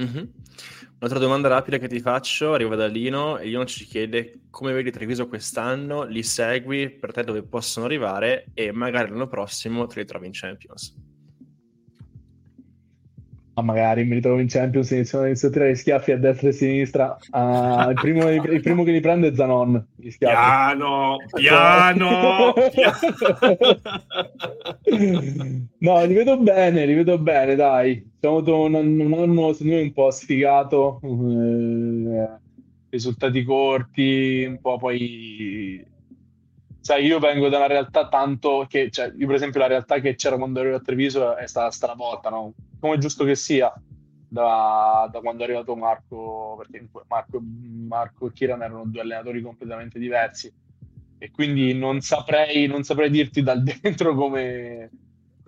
Mm-hmm. Un'altra domanda rapida che ti faccio arriva da Lino e Lino ci chiede come vedi Treviso quest'anno, li segui, per te dove possono arrivare e magari l'anno prossimo te li trovi in Champions. Ma magari mi ritrovo in Champions e iniziano, a tirare schiaffi a destra e a sinistra. Uh, il, primo, il, primo, che li prende è Zanon. Piano, piano, no, li vedo bene, li vedo bene, dai. Siamo un, un anno, secondo me, un po' sfigato. Eh, risultati corti, un po' poi sai, io vengo da una realtà tanto che, cioè, io per esempio la realtà che c'era quando ero a Treviso è stata stravolta, no? Come giusto che sia, da, da, quando è arrivato Marco, perché Marco, Marco e Kiran erano due allenatori completamente diversi e quindi non saprei, non saprei dirti dal dentro come,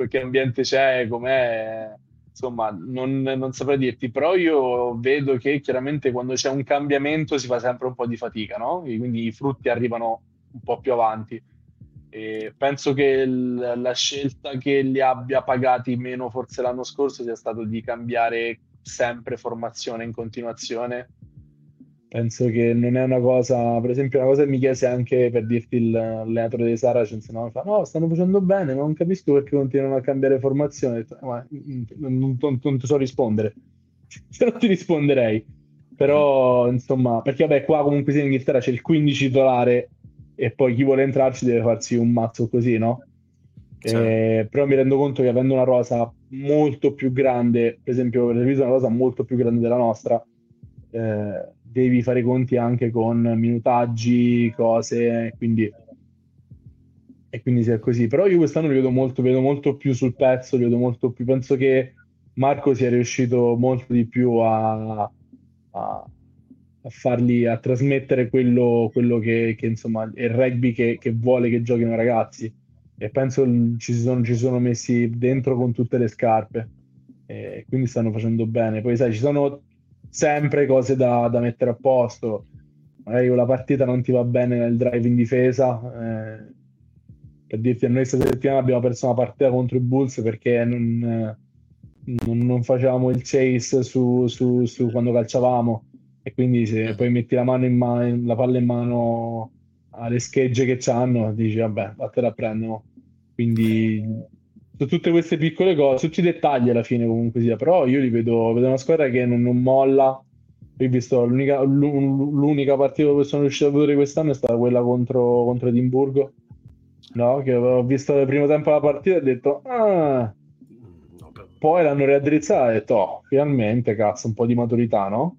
che ambiente c'è, com'è, insomma, non, non, saprei dirti, però io vedo che chiaramente quando c'è un cambiamento si fa sempre un po' di fatica, no? quindi i frutti arrivano un po' più avanti. E penso che l- la scelta che li abbia pagati meno forse l'anno scorso sia stato di cambiare sempre formazione in continuazione. Penso che non è una cosa, per esempio, una cosa che mi chiese anche per dirti l'allenatore dei Saracens, no? Fa, no, stanno facendo bene, ma non capisco perché continuano a cambiare formazione. Detto, ma non, non, non, non ti so rispondere, se non ti risponderei. Però, insomma, perché vabbè, qua comunque in Inghilterra c'è il 15 titolare e poi chi vuole entrarci deve farsi un mazzo così, no? Sì. Eh, però mi rendo conto che avendo una rosa molto più grande, per esempio, per esempio una rosa molto più grande della nostra, eh, devi fare conti anche con minutaggi, cose, quindi e quindi sia così. Però io quest'anno li vedo molto, vedo molto più sul pezzo, li vedo molto più. Penso che Marco sia riuscito molto di più a, a, a farli, a trasmettere quello, quello che, che, insomma è il rugby che, che, vuole che giochino i ragazzi e penso ci sono, ci sono messi dentro con tutte le scarpe e quindi stanno facendo bene poi sai ci sono sempre cose da, da mettere a posto magari la partita non ti va bene nel drive in difesa eh, per dirti noi questa settimana abbiamo perso una partita contro i Bulls perché non, non, non facevamo il chase su, su, su quando calciavamo e quindi se mm. poi metti la, mano in mano, la palla in mano alle schegge che hanno, dici vabbè, vattene a prendere. Quindi su tutte queste piccole cose, tutti i dettagli alla fine comunque sia, però io li vedo, vedo una squadra che non, non molla. Ho visto l'unica, l'unica partita dove sono riuscito a vedere quest'anno è stata quella contro, contro Edimburgo. No, che ho visto il primo tempo della partita e ho detto, ah, poi l'hanno riaddrizzata e ho detto, oh, finalmente, cazzo, un po' di maturità, no?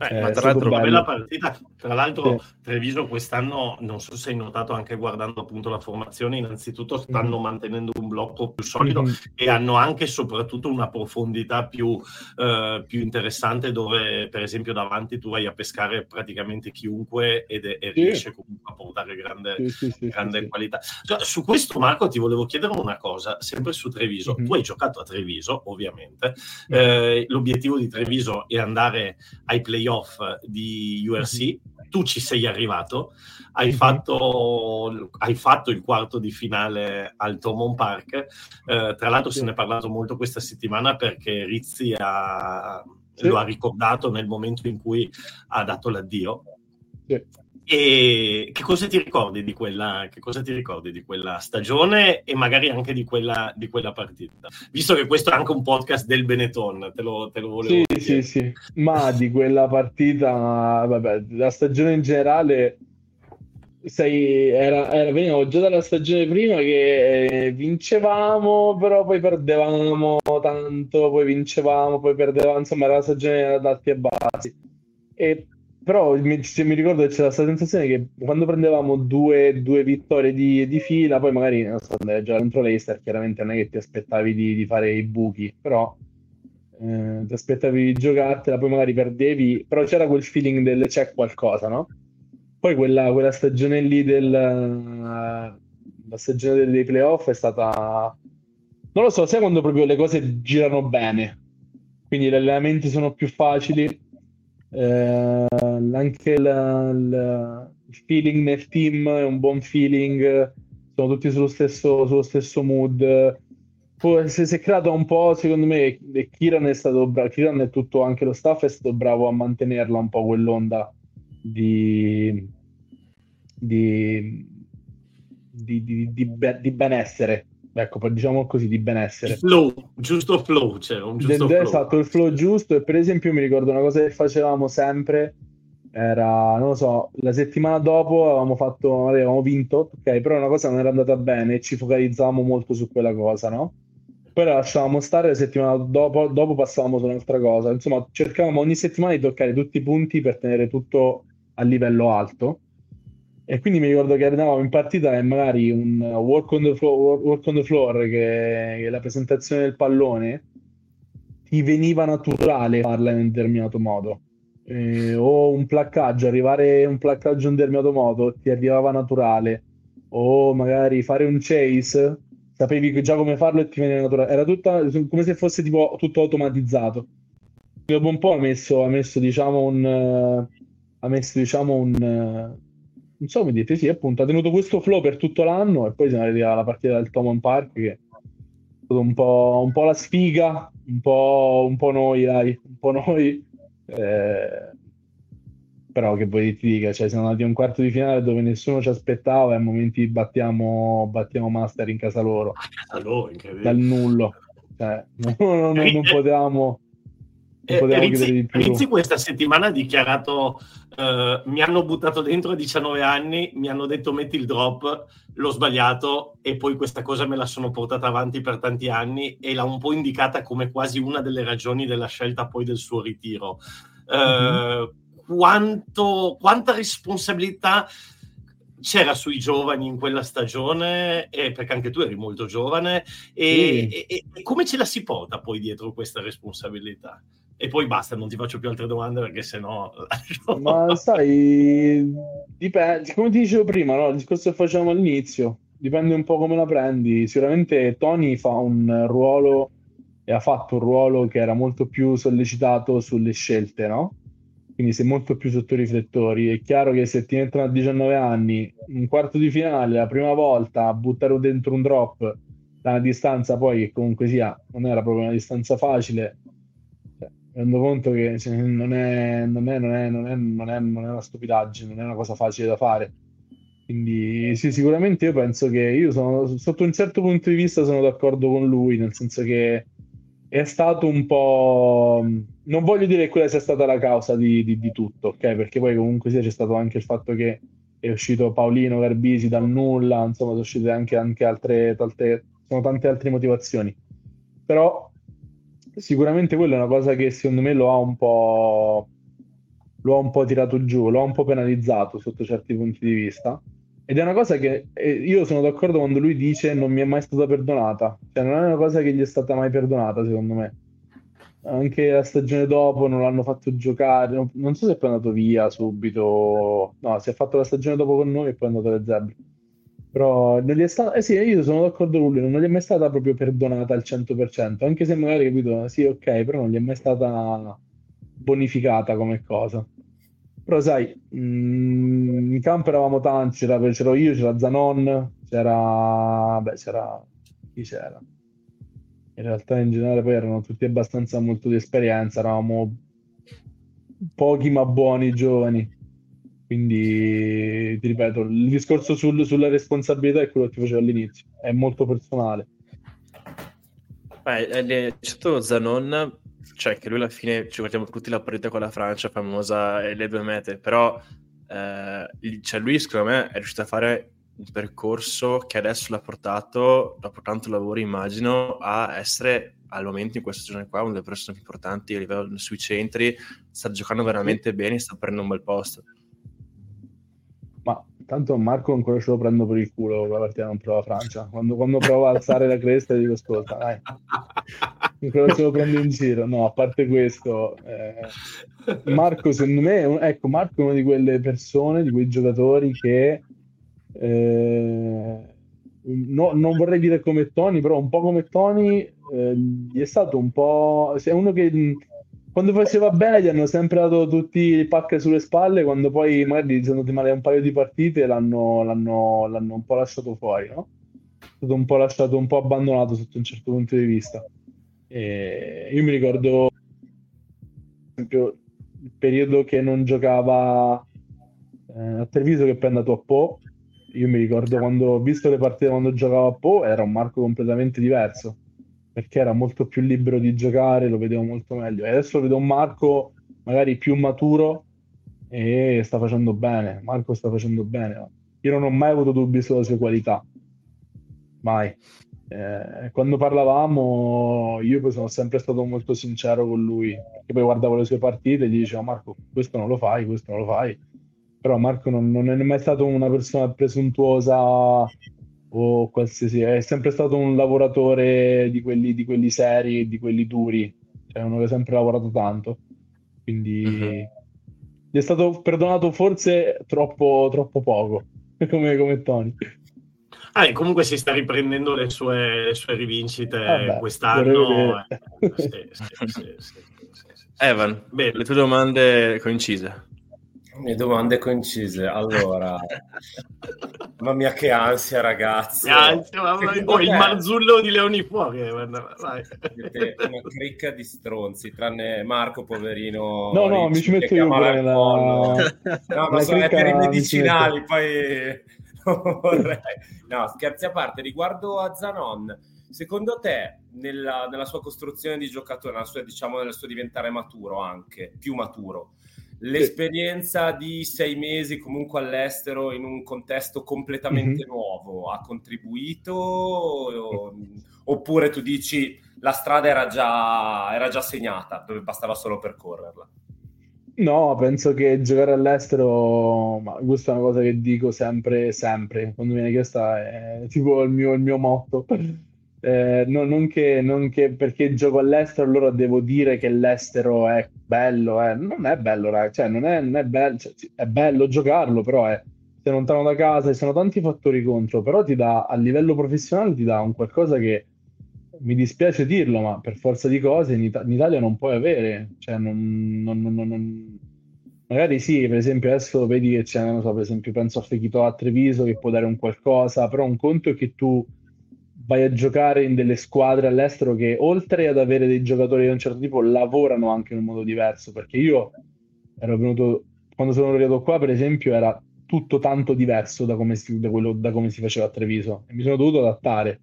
Eh, ma tra l'altro una bella partita, tra l'altro sì. Treviso quest'anno, non so se hai notato anche guardando appunto la formazione, innanzitutto stanno mm. mantenendo un blocco più solido mm. e hanno anche soprattutto una profondità più, eh, più, interessante dove per esempio davanti tu vai a pescare praticamente chiunque ed e sì. riesce comunque a portare grande, sì, grande qualità. Cioè, su questo Marco ti volevo chiedere una cosa, sempre su Treviso, mm. tu hai giocato a Treviso ovviamente, eh, l'obiettivo di Treviso è andare ai playoff di URC, tu ci sei arrivato, hai, fatto, hai fatto il quarto di finale al Thomond Park, eh, tra l'altro se ne è parlato molto questa settimana perché Rizzi ha, sì. lo ha ricordato nel momento in cui ha dato l'addio. Sì. E che cosa ti ricordi di quella, ti ricordi di quella stagione e magari anche di quella, di quella, partita? Visto che questo è anche un podcast del Benetton, te lo, te lo volevo sì, dire. Sì, sì, ma di quella partita, vabbè, la stagione in generale, sai, era, era, venivo già dalla stagione prima che vincevamo, però poi perdevamo tanto, poi vincevamo, poi perdevamo, insomma era la stagione ad alti e bassi. E però mi, mi ricordo che c'era questa sensazione che quando prendevamo due, due vittorie di, di, fila, poi magari non so, già contro l'Eister, chiaramente non è che ti aspettavi di, di fare i buchi, però eh, ti aspettavi di giocartela, poi magari perdevi, però c'era quel feeling del c'è qualcosa, no? Poi quella, quella stagione lì del... La stagione dei playoff è stata... Non lo so, sai quando proprio le cose girano bene, quindi gli allenamenti sono più facili, eh, anche la, la, il feeling nel team è un buon feeling, sono tutti sullo stesso, sullo stesso mood. Poi si, si è creato un po', secondo me, Kiran è stato bravo, Kiran e tutto anche lo staff è stato bravo a mantenerla un po' quell'onda di, di, di, di, di, di benessere ecco, diciamo così, di benessere. Flow, giusto flow, cioè un giusto flow. Esatto, il flow giusto. E per esempio mi ricordo una cosa che facevamo sempre, era, non lo so, la settimana dopo avevamo fatto, avevamo vinto, ok, però una cosa non era andata bene e ci focalizzavamo molto su quella cosa, no? Poi la lasciavamo stare, la settimana dopo, dopo passavamo su un'altra cosa. Insomma, cercavamo ogni settimana di toccare tutti i punti per tenere tutto a livello alto e quindi mi ricordo che andavamo in partita e magari un walk on the floor, walk on the floor che, che è la presentazione del pallone, ti veniva naturale farla in un determinato modo. Eh, o un placcaggio, arrivare un placcaggio in un determinato modo ti arrivava naturale. O magari fare un chase, sapevi già come farlo e ti veniva naturale. Era tutta come se fosse tipo tutto automatizzato. Dopo un po' ha messo, ha messo diciamo un... ha messo diciamo un non so come dite, sì, appunto, ha tenuto questo flow per tutto l'anno e poi siamo arrivati alla partita del Tomon Park che è stato un po', un po la sfiga, un po', un po', noi, dai, un po' noi. Eh, però che poi ti dica, cioè siamo andati a un quarto di finale dove nessuno ci aspettava e a momenti battiamo, battiamo Master in casa loro. A casa loro, Dal nullo. Cioè, non, non, non potevamo... Potevamo Rizzi. Rizzi questa settimana ha dichiarato Uh, mi hanno buttato dentro a 19 anni, mi hanno detto metti il drop, l'ho sbagliato e poi questa cosa me la sono portata avanti per tanti anni e l'ha un po' indicata come quasi una delle ragioni della scelta poi del suo ritiro. Mm-hmm. quanto, quanta responsabilità c'era sui giovani in quella stagione, eh, perché anche tu eri molto giovane, e, sì. e, e come ce la si porta poi dietro questa responsabilità? E poi basta, non ti faccio più altre domande perché sennò... Ma sai, dipende, come ti dicevo prima, no? il discorso che facciamo all'inizio, dipende un po' come la prendi. Sicuramente Tony fa un ruolo e ha fatto un ruolo che era molto più sollecitato sulle scelte, no? Quindi sei molto più sotto i riflettori. È chiaro che se ti mettono a 19 anni, un quarto di finale, la prima volta, a buttare dentro un drop da una distanza poi che comunque sia, non era proprio una distanza facile, rendo conto che non, è, non, è, non, è, non, è, non, è, non è una stupidaggine, non è una cosa facile da fare. Quindi sì, sicuramente io penso che io sono, sotto un certo punto di vista sono d'accordo con lui, nel senso che è stato un po'... Non voglio dire che quella sia stata la causa di, di, di tutto, ok? Perché poi comunque sia c'è stato anche il fatto che è uscito Paolino Garbisi dal nulla, insomma sono uscite anche, anche altre, tante, sono tante altre motivazioni. Però sicuramente quella è una cosa che secondo me lo ha un po' lo ha un po' tirato giù, lo ha un po' penalizzato sotto certi punti di vista. Ed è una cosa che eh, io sono d'accordo quando lui dice non mi è mai stata perdonata. Cioè, non è una cosa che gli è stata mai perdonata, secondo me. Anche la stagione dopo non l'hanno fatto giocare. Non, non so se è poi andato via subito. No, si è fatto la stagione dopo con noi e poi è andato alle zebre. Però non gli è stata. Eh sì, io sono d'accordo con lui, non gli è mai stata proprio perdonata al 100%. Anche se magari capito, sì, ok, però non gli è mai stata bonificata come cosa. Però sai, mh, mm, in campo eravamo tanti, c'era, c'ero io, c'era Zanon, c'era... beh, c'era... chi c'era? In realtà in generale poi erano tutti abbastanza molto di esperienza, eravamo pochi ma buoni giovani. Quindi, ti ripeto, il discorso sul, sulla responsabilità è quello che ti facevo all'inizio, è molto personale. Beh, c'è stato Zanon cioè che lui alla fine ci guardiamo tutti la partita con la Francia famosa e le due mete, però eh, cioè lui secondo me è riuscito a fare un percorso che adesso l'ha portato, dopo tanto lavoro immagino, a essere al momento in questa stagione qua una delle persone più importanti a livello sui centri, sta giocando veramente bene, sta prendendo un bel posto. Tanto Marco ancora ce lo prendo per il culo la partita non prova Francia. Quando, quando prova a alzare la cresta dico ascolta, dai, ancora ce lo prendo in giro. No, a parte questo, eh, Marco secondo me, ecco, Marco è una di quelle persone, di quei giocatori che eh, no, non vorrei dire come Tony, però un po' come Tony eh, è stato un po'... È uno che quando faceva bene gli hanno sempre dato tutti i pacche sulle spalle, quando poi magari sono andati male un paio di partite l'hanno, l'hanno, l'hanno un po' lasciato fuori, no? È stato un po' lasciato, un po' abbandonato sotto un certo punto di vista. E io mi ricordo, ad esempio, il periodo che non giocava eh, a Treviso che poi è andato a Po. Io mi ricordo quando ho visto le partite quando giocava a Po, era un Marco completamente diverso perché era molto più libero di giocare, lo vedevo molto meglio. E adesso vedo un Marco magari più maturo e sta facendo bene. Marco sta facendo bene. Io non ho mai avuto dubbi sulle sue qualità, mai. Eh, quando parlavamo, io poi sono sempre stato molto sincero con lui, perché poi guardavo le sue partite e gli dicevo: Marco, questo non lo fai, questo non lo fai. Però Marco non, non è mai stato una persona presuntuosa o qualsiasi, è sempre stato un lavoratore di quelli, di quelli seri, di quelli duri, cioè uno che ha sempre lavorato tanto, quindi uh-huh. gli è stato perdonato forse troppo, troppo poco, come, come Tony. Ah, comunque si sta riprendendo le sue, le sue rivincite Vabbè, quest'anno. Eh, sì, sì, sì, Evan, Bene. le tue domande coincise. Le domande concise. Allora, mamma mia, che ansia, ragazzi. Ansia, mamma mia. Oh, il marzullo di Leoni fuori. Una cricca di stronzi, tranne Marco, poverino. No, no, mi ci metto io la... No, ma sono per i medicinali, poi No, scherzi a parte, riguardo a Zanon, secondo te, nella, nella sua costruzione di giocatore, nella sua, diciamo, nel suo diventare maturo anche, più maturo, l'esperienza di sei mesi comunque all'estero in un contesto completamente mm-hmm. nuovo ha contribuito o, oppure tu dici la strada era già, era già segnata, dove bastava solo percorrerla? No, penso che giocare all'estero, ma questa è una cosa che dico sempre, sempre, quando viene chiesta è tipo il mio, il mio motto. Eh, no, non, che, non, che, perché gioco all'estero allora devo dire che l'estero è bello, eh. non è bello, cioè, non è, non è, bello, cioè, è bello giocarlo, però è, sei lontano da casa, ci sono tanti fattori contro, però ti dà a livello professionale ti dà un qualcosa che mi dispiace dirlo, ma per forza di cose in, Ita- in Italia non puoi avere, cioè non, non, magari sì, per esempio adesso vedi che c'è, non so, per esempio penso a Fechito a Treviso che può dare un qualcosa, però un conto è che tu vai a giocare in delle squadre all'estero che oltre ad avere dei giocatori di un certo tipo lavorano anche in un modo diverso perché io ero venuto quando sono arrivato qua per esempio era tutto tanto diverso da come si, da quello, da come si faceva a Treviso e mi sono dovuto adattare.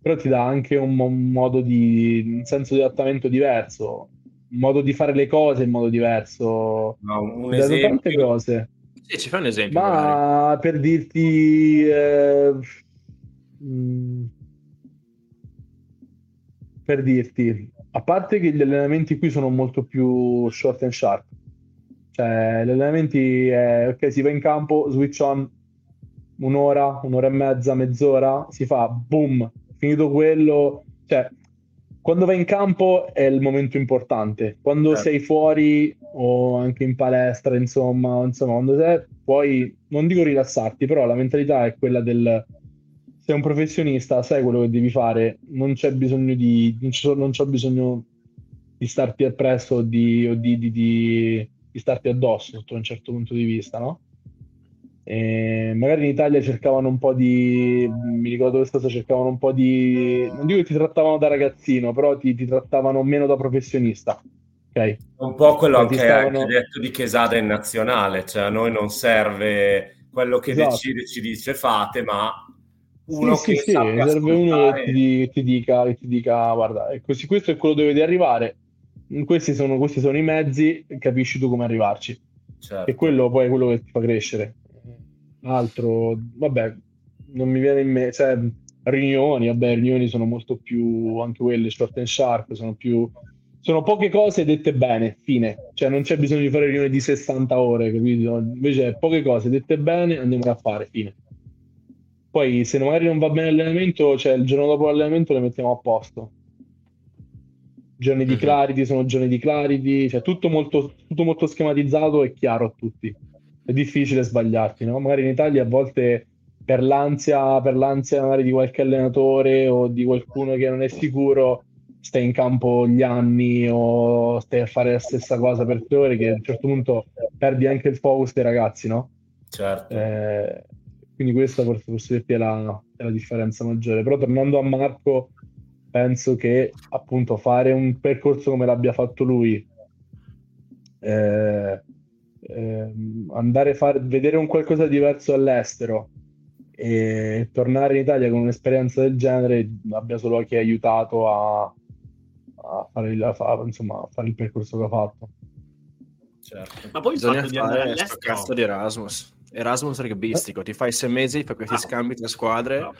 Però ti dà anche un, un modo di, un senso di adattamento diverso, un modo di fare le cose in modo diverso. No, un esempio. tante cose. Sì, ci fai un esempio. Ma magari. per dirti... Eh, mh, per dirti, a parte che gli allenamenti qui sono molto più short and sharp, cioè gli allenamenti è ok, si va in campo, switch on un'ora, un'ora e mezza, mezz'ora, si fa boom, finito quello, cioè quando vai in campo è il momento importante, quando Certo. sei fuori o anche in palestra, insomma, insomma, quando sei, puoi, non dico rilassarti, però la mentalità è quella del sei un professionista, sai quello che devi fare, non c'è bisogno di, non c'è, non c'è bisogno di starti appresso o di, o di, di, di, di starti addosso sotto un certo punto di vista, no? E magari in Italia cercavano un po' di, mi ricordo questa cercavano un po' di, non dico che ti trattavano da ragazzino, però ti, ti trattavano meno da professionista, ok? Un po' quello ti anche, stavano- anche detto di Chesada in nazionale, cioè a noi non serve quello che Esatto. decide ci dice fate, ma uno Sì, che sì, sì, serve uno che ti, ti dica, che ti dica, guarda, e così, questo è quello dove devi arrivare, questi sono, questi sono i mezzi, capisci tu come arrivarci. Certo. E quello poi è quello che ti fa crescere. Altro, vabbè, non mi viene in mente, cioè, riunioni, vabbè, riunioni sono molto più, anche quelle short and sharp, sono più, sono poche cose dette bene, fine. Cioè non c'è bisogno di fare riunioni di 60 ore, capito? Invece poche cose dette bene, andiamo a fare, fine. Poi se magari non va bene l'allenamento, cioè il giorno dopo l'allenamento le mettiamo a posto. Giorni di Mhm. clarity sono giorni di clarity, cioè tutto molto, tutto molto schematizzato e chiaro a tutti. È difficile sbagliarti, no? Magari in Italia a volte per l'ansia, per l'ansia magari di qualche allenatore o di qualcuno che non è sicuro, stai in campo gli anni o stai a fare la stessa cosa per tre ore che a un certo punto perdi anche il focus dei ragazzi, no? Certo. Eh, quindi questa forse posso dirti è la, è la differenza maggiore. Però tornando a Marco, penso che appunto fare un percorso come l'abbia fatto lui, eh, ehm, andare a fare, vedere un qualcosa di diverso all'estero e tornare in Italia con un'esperienza del genere abbia solo che aiutato a, a fare il, a fa- insomma, a fare il percorso che ha fatto. certo. Ma poi il Bisogna fatto di andare all'estero... cazzo di Erasmus. Erasmus rugbistico, ti fai sei mesi, fai questi Bravo. scambi tra squadre, Bravo.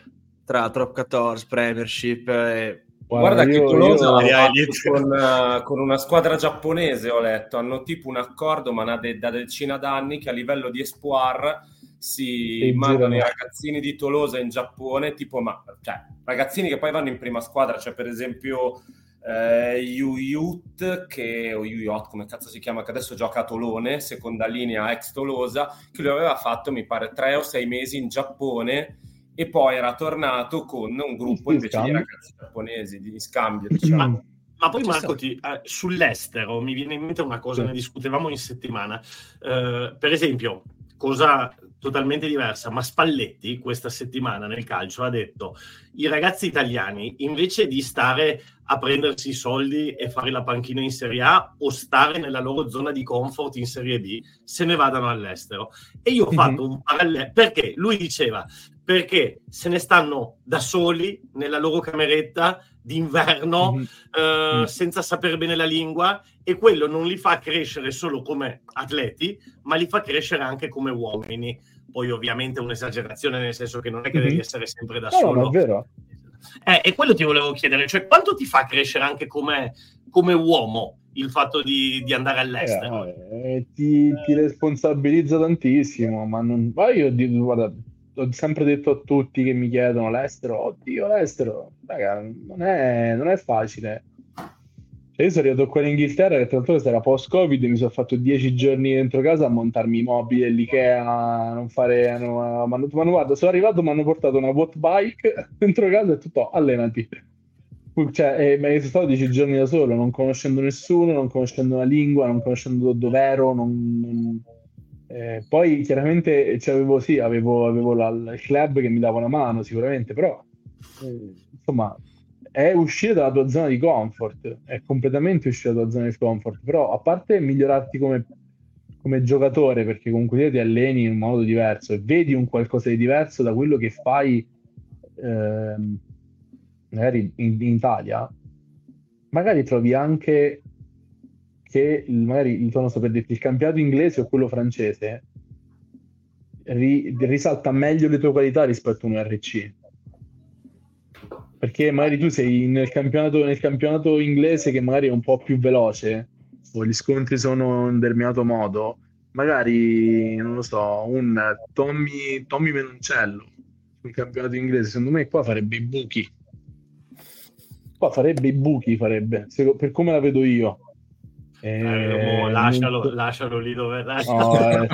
tra top 14, Premiership e... Guarda, che io- Tolosa io- l'ha con, eh, con una squadra giapponese, ho letto, hanno tipo un accordo, ma da, de- da decina d'anni, che a livello di Espoir si E mandano i ragazzini di Tolosa in Giappone, tipo, ma, cioè, ragazzini che poi vanno in prima squadra, cioè per esempio eh, Yuyut, che, o Yuyot, come cazzo si chiama, che adesso gioca a Tolone, seconda linea ex Tolosa, che lui aveva fatto, mi pare, tre o sei mesi in Giappone e poi era tornato con un gruppo invece di ragazzi giapponesi, di scambio, diciamo. Ma poi Ci Marco, ti- eh, sull'estero mi viene in mente una cosa, Sì. ne discutevamo in settimana. Eh, per esempio, cosa totalmente diversa, ma Spalletti questa settimana nel calcio ha detto i ragazzi italiani invece di stare a prendersi i soldi e fare la panchina in Serie A o stare nella loro zona di comfort in Serie B, se ne vadano all'estero. E io ho Mhm. fatto un parallelo perché lui diceva perché se ne stanno da soli nella loro cameretta d'inverno Mhm. eh, Mm. senza saper bene la lingua e quello non li fa crescere solo come atleti, ma li fa crescere anche come uomini. Poi ovviamente è un'esagerazione nel senso che non è che Mhm. devi essere sempre da No, no, solo. è vero. Eh, e quello ti volevo chiedere, cioè quanto ti fa crescere anche come, come uomo il fatto di, di andare all'estero? Eh, ti, ti responsabilizza tantissimo, ma, non, ma io guarda, ho sempre detto a tutti che mi chiedono l'estero, oddio l'estero, raga, non è, non è facile. Cioè, io sono arrivato qua in Inghilterra che tra l'altro era post-Covid, mi sono fatto dieci giorni dentro casa a montarmi i mobili dell'Ikea, a non fare... a- ma, ma guarda, sono arrivato, mi hanno portato una watt bike dentro casa e tutto, allenati. Cioè, eh, ma io sono stato dieci giorni da solo, non conoscendo nessuno, non conoscendo la lingua, non conoscendo dove ero. non- non- eh, poi chiaramente cioè, avevo, sì, avevo, avevo la- il club che mi dava una mano sicuramente, però eh, insomma è uscire dalla tua zona di comfort, è completamente uscire dalla tua zona di comfort, però a parte migliorarti come, come giocatore, perché comunque ti alleni in un modo diverso e vedi un qualcosa di diverso da quello che fai ehm, magari in, in, Italia, magari trovi anche che magari non so per dirti, il campionato inglese o quello francese ri, risalta meglio le tue qualità rispetto a un RC perché magari tu sei nel campionato, nel campionato inglese che magari è un po' più veloce o gli scontri sono in determinato modo magari non lo so un Tommy, Tommy Menoncello sul campionato inglese secondo me qua farebbe i buchi. Qua farebbe i buchi farebbe per come la vedo io eh, lascialo, non... lascialo, lì dove oh, eh,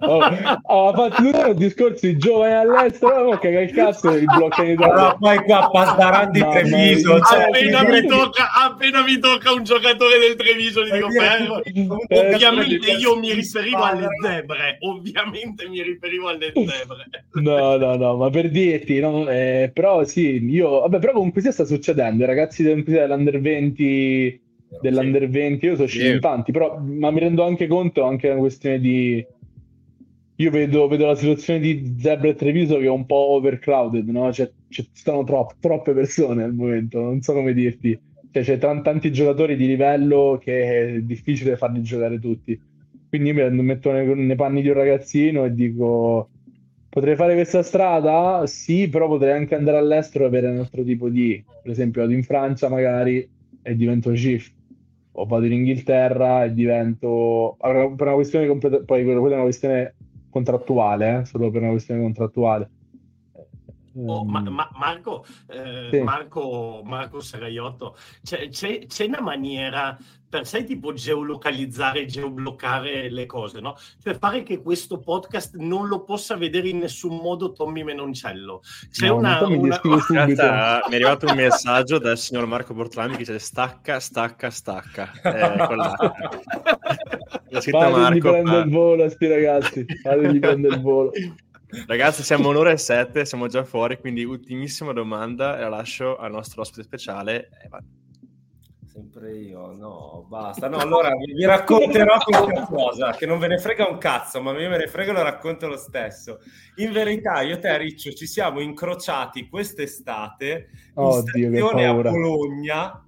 Oh, oh, fatto un discorso di giovani all'estero, ma che il cazzo il blocco in Italia. Allora, poi qua Pasdarandi no, Treviso. Cioè, appena, mi tocca, appena mi tocca un giocatore del Treviso, gli dico fermo. Eh, ovviamente io mi riferivo alle zebre. Ovviamente mi riferivo alle zebre. No, no, no, ma per dirti, no, eh, però sì, io, vabbè, però comunque sia sta succedendo, i ragazzi dell'Under 20 dell'Under sì. 20, io sono scesi in tanti, però ma mi rendo anche conto anche una questione di io vedo, vedo, la situazione di Zebra e Treviso che è un po' overcrowded, no? Cioè, ci stanno tro- troppe persone al momento, non so come dirti. Cioè, c'è t- tanti giocatori di livello che è difficile farli giocare tutti. Quindi io mi metto nei, nei panni di un ragazzino e dico potrei fare questa strada? Sì, però potrei anche andare all'estero e avere un altro tipo di... Per esempio vado in Francia magari e divento chief o vado in Inghilterra e divento... Allora, per una questione completa... Poi quella è una questione contrattuale, eh? solo per una questione contrattuale. Oh, ma, ehm, ma Marco, eh, sì. Marco, Marco Seraiotto, c'è, c'è, c'è, una maniera per sai tipo geolocalizzare, geobloccare le cose, no? Cioè fare che questo podcast non lo possa vedere in nessun modo Tommy Menoncello. C'è no, una, mi, una... Realtà, mi è arrivato un messaggio dal signor Marco Bortlami che dice stacca, stacca, stacca. Eh, L'ha scritto Marco. prende ma... il volo sti ragazzi, fategli prendere il volo. Ragazzi, siamo un'ora e sette, siamo già fuori, quindi ultimissima domanda e la lascio al nostro ospite speciale, Evan. Sempre io, no, basta. No, allora vi racconterò questa cosa, che non ve ne frega un cazzo, ma io me ne frega e lo racconto lo stesso. In verità, io e te, Riccio, ci siamo incrociati quest'estate Oddio, in stazione a Bologna.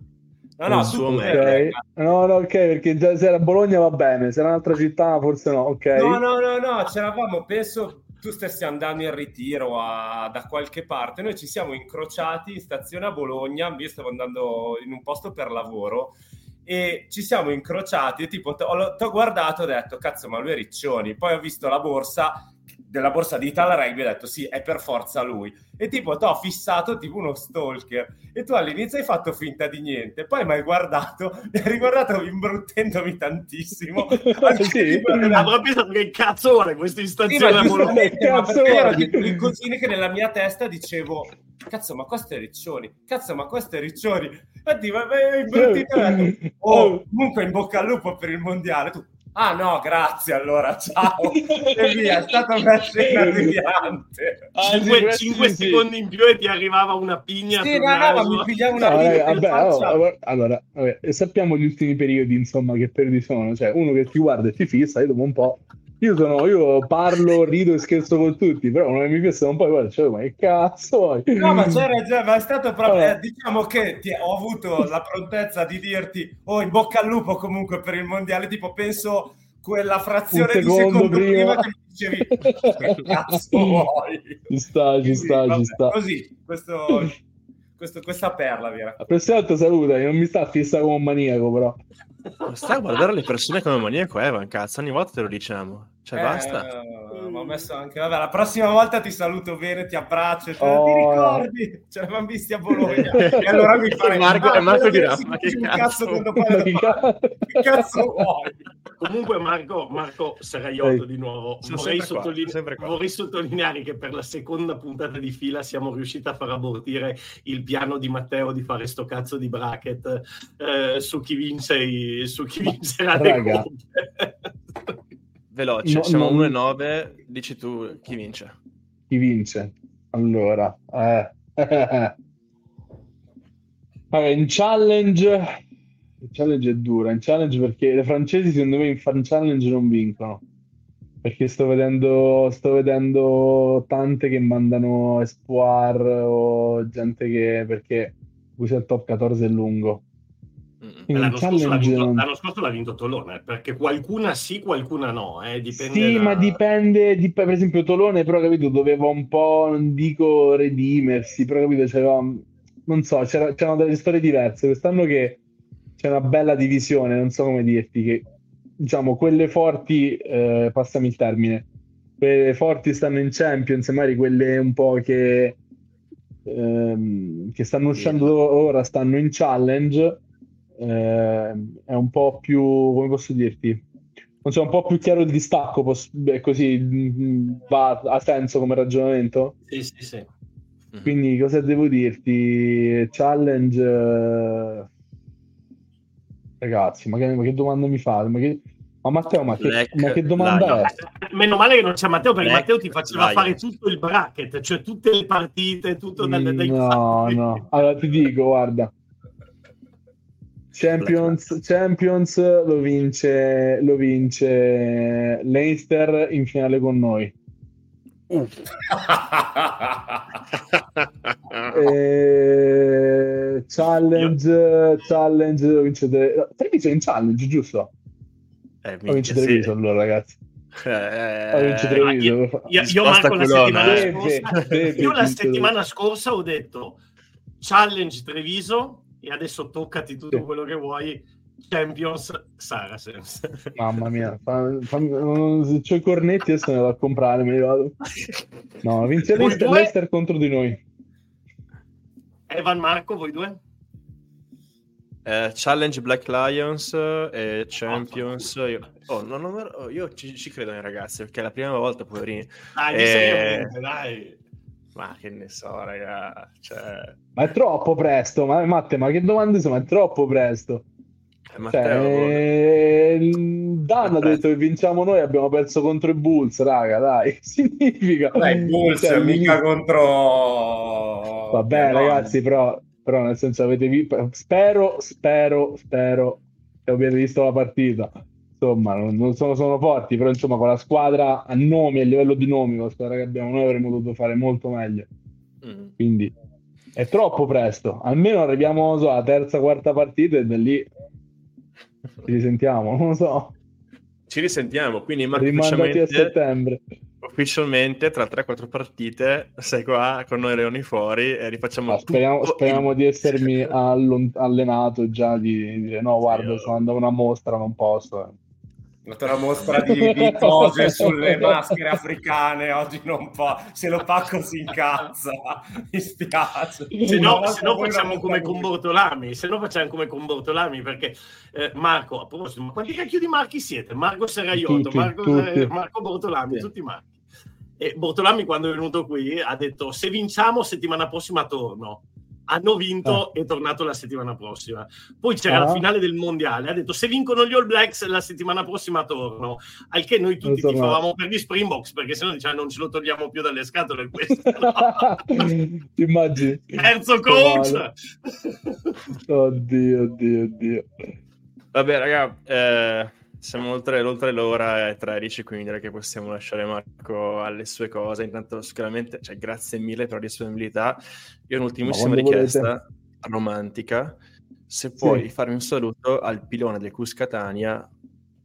No, no, tu okay. no, no, ok, perché già se era Bologna va bene, se era un'altra città forse no, ok. No, no, no, no, c'eravamo, penso, tu stessi andando in ritiro a, da qualche parte, noi ci siamo incrociati in stazione a Bologna, io stavo andando in un posto per lavoro e ci siamo incrociati, tipo ti ho guardato e ho detto cazzo ma lui è Riccioni, poi ho visto la borsa della borsa di Italia Rugby ho detto sì, è per forza lui. E tipo, ti ho fissato tipo uno stalker. E tu all'inizio hai fatto finta di niente, poi mi hai guardato, mi hai riguardato imbruttendomi tantissimo. sì. Avrò pensato che cazzo vuole questa istazione sì, era di quei cosini che nella mia testa dicevo cazzo ma questo è Riccioni, cazzo ma questo è Riccioni. Infatti, ma, ma, imbrutito, oh, comunque in bocca al lupo per il mondiale. Tu, Ah no, grazie allora, ciao. e via, è stata una scena deviante. Ah, 5, 5 sì, secondi in più e ti arrivava una pigna. Sì, no, no, ma mi pigliava una no, pigna. Vabbè, allora, allora vabbè, sappiamo gli ultimi periodi, insomma, che periodi sono. Cioè, uno che ti guarda e ti fissa, io dopo un po' Io, sono, io parlo, rido e scherzo con tutti, però non mi piace un po' guarda, cioè, ma che cazzo vuoi? No, ma c'è ragione, ma è stato proprio, allora. eh, diciamo che ti, ho avuto la prontezza di dirti, oh, in bocca al lupo comunque per il mondiale, tipo, penso quella frazione secondo di secondo prima, prima che mi dicevi, che cazzo vuoi? Ci sta, ci sta, Quindi, ci sta. Così, questo, questo, questa perla, prossima volta saluta, non mi sta fissa come un maniaco, però. Stai a guardare le persone come maniaco, Evan, cazzo, ogni volta te lo diciamo. Cioè, eh, basta. Uh, ho messo anche, vabbè, la prossima volta ti saluto bene, ti abbraccio, cioè, oh. ti ricordi? Ce l'avevamo visti a Bologna. e allora mi fare Marco, ah, Marco dirà, ma che cazzo, cazzo che cazzo vuoi? Comunque Marco, Marco Seraiotto di nuovo, vorrei, sottoline- vorrei, sottolineare che per la seconda puntata di fila siamo riusciti a far abortire il piano di Matteo di fare sto cazzo di bracket eh, su chi vince i, su chi vincerà le Veloce, no, siamo non... 1-9, dici tu chi vince. Chi vince? Allora, eh. allora in challenge Il challenge è dura. In challenge perché le francesi, secondo me, in fan challenge non vincono. Perché sto vedendo, sto vedendo tante che mandano Espoir o gente che perché usa il top 14 è lungo. L'anno scorso, vinto, l'anno, scorso l'ha vinto Tolone perché qualcuna sì, qualcuna no. Eh, sì, da... ma dipende, dip- per esempio, Tolone, però capito, doveva un po', non dico redimersi, però capito, c'era, non so, c'era, c'erano delle storie diverse. Quest'anno che c'è una bella divisione, non so come dirti, che diciamo quelle forti, eh, passami il termine, quelle forti stanno in Champions, magari quelle un po' che, ehm, che stanno uscendo ora stanno in Challenge eh, è un po' più, come posso dirti, non so, un po' più chiaro il distacco, poss- così mm, va, ha senso come ragionamento? Sì, sì, sì. Mm-hmm. Quindi cosa devo dirti? Challenge... Eh... Ragazzi, ma che, ma che, domanda mi fate? Ma, che... ma Matteo, ma che, ma che domanda Lion. è? Meno male che non c'è Matteo, perché Black Matteo ti faceva Lion. fare tutto il bracket, cioè tutte le partite, tutto dalle, dai No, no. Allora ti dico, guarda, Champions, Champions lo vince, lo vince Leicester in finale con noi. Uh. e... challenge, Io... challenge, lo vince tre... Treviso in challenge, giusto? Eh, lo vince Treviso sì. allora, ragazzi. Eh, vince Treviso. Io, io, io Marco la settimana, scorsa, io la settimana scorsa ho detto challenge Treviso e adesso toccati tutto sì. quello che vuoi. Champions Saracens. Mamma mia, fa, fa, se c'ho i cornetti adesso ne vado a comprare, me li vado. No, vince due... Leicester contro di noi. Evan Marco, voi due? Eh, Challenge Black Lions e Champions. Io, oh, non, non, oh, io ci, ci, credo nei ragazzi perché è la prima volta, poverini. Dai, e... seriamente, dai. Ma che ne so, raga. Cioè... Ma è troppo presto, ma Matte, ma che domande sono? È troppo presto. Eh, Matteo, cioè, eh, Dan ha detto che vinciamo noi, abbiamo perso contro i Bulls, raga, dai, significa... Dai, Bulls, cioè, mica contro... Vabbè, ragazzi, però, però nel senso avete visto... Spero, spero, spero che abbiate visto la partita insomma, non sono, sono, forti, però insomma con la squadra a nomi, a livello di nomi, con la squadra che abbiamo noi avremmo dovuto fare molto meglio. Mm. Quindi è troppo presto, almeno arriviamo so, alla terza, quarta partita e da lì ci risentiamo, non lo so. Ci risentiamo, quindi rimandati a settembre. Ufficialmente tra 3-4 partite sei qua con noi Leoni fuori e rifacciamo ah, speriamo, speriamo di essermi allon- allenato già di dire no guarda sto andando a una mostra non posso eh una mostra di, di, cose sulle maschere africane oggi non può se lo fa così incazza mi spiace se no, se no facciamo come con Bortolami se no facciamo come con Bortolami perché eh, Marco a proposito ma quanti cacchio di marchi siete? Marco Seraiotto Marco, tutti. Marco Bortolami sì. tutti marchi e Bortolami quando è venuto qui ha detto se vinciamo settimana prossima torno hanno vinto ah. e è tornato la settimana prossima. Poi c'era ah. la finale del mondiale, ha detto se vincono gli All Blacks la settimana prossima torno, al che noi tutti ti favamo per gli Springboks perché sennò diciamo, non ce lo togliamo più dalle scatole questo. Ti immagini? Terzo coach! oddio, oddio, oddio. Vabbè raga, eh siamo oltre, oltre, l'ora e 13, quindi direi che possiamo lasciare Marco alle sue cose. Intanto, sicuramente, cioè, grazie mille per la disponibilità. Io ho un'ultimissima richiesta volete. romantica. Se puoi sì. fare un saluto al pilone del Cus Catania,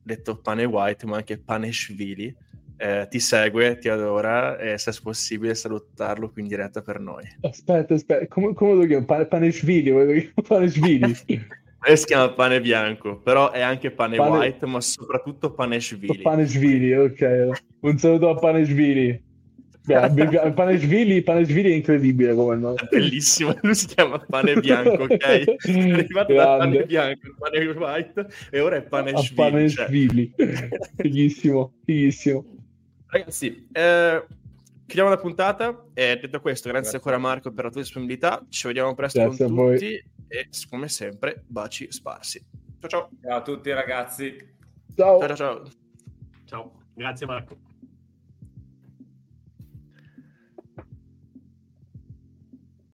detto Pane White, ma anche Paneshvili. Eh, ti segue, ti adora e se è possibile salutarlo qui in diretta per noi. Aspetta, aspetta, come, come lo chiamo? Paneshvili? Paneshvili. E si chiama pane bianco, però è anche pane, pane... white, ma soprattutto pane svili. Pane svili, ok. Un saluto a pane svili. pane svili, pane svili è incredibile come nome. È bellissimo, lui si chiama pane bianco, ok? È arrivato da pane bianco, pane white e ora è pane a svili. Pane cioè. svili. fighissimo, fighissimo. Ragazzi, eh, chiudiamo la puntata e detto questo, grazie, grazie, ancora Marco per la tua disponibilità. Ci vediamo presto grazie con tutti e come sempre baci sparsi. Ciao ciao. Ciao a tutti ragazzi. Ciao ciao ciao. Ciao, grazie Marco.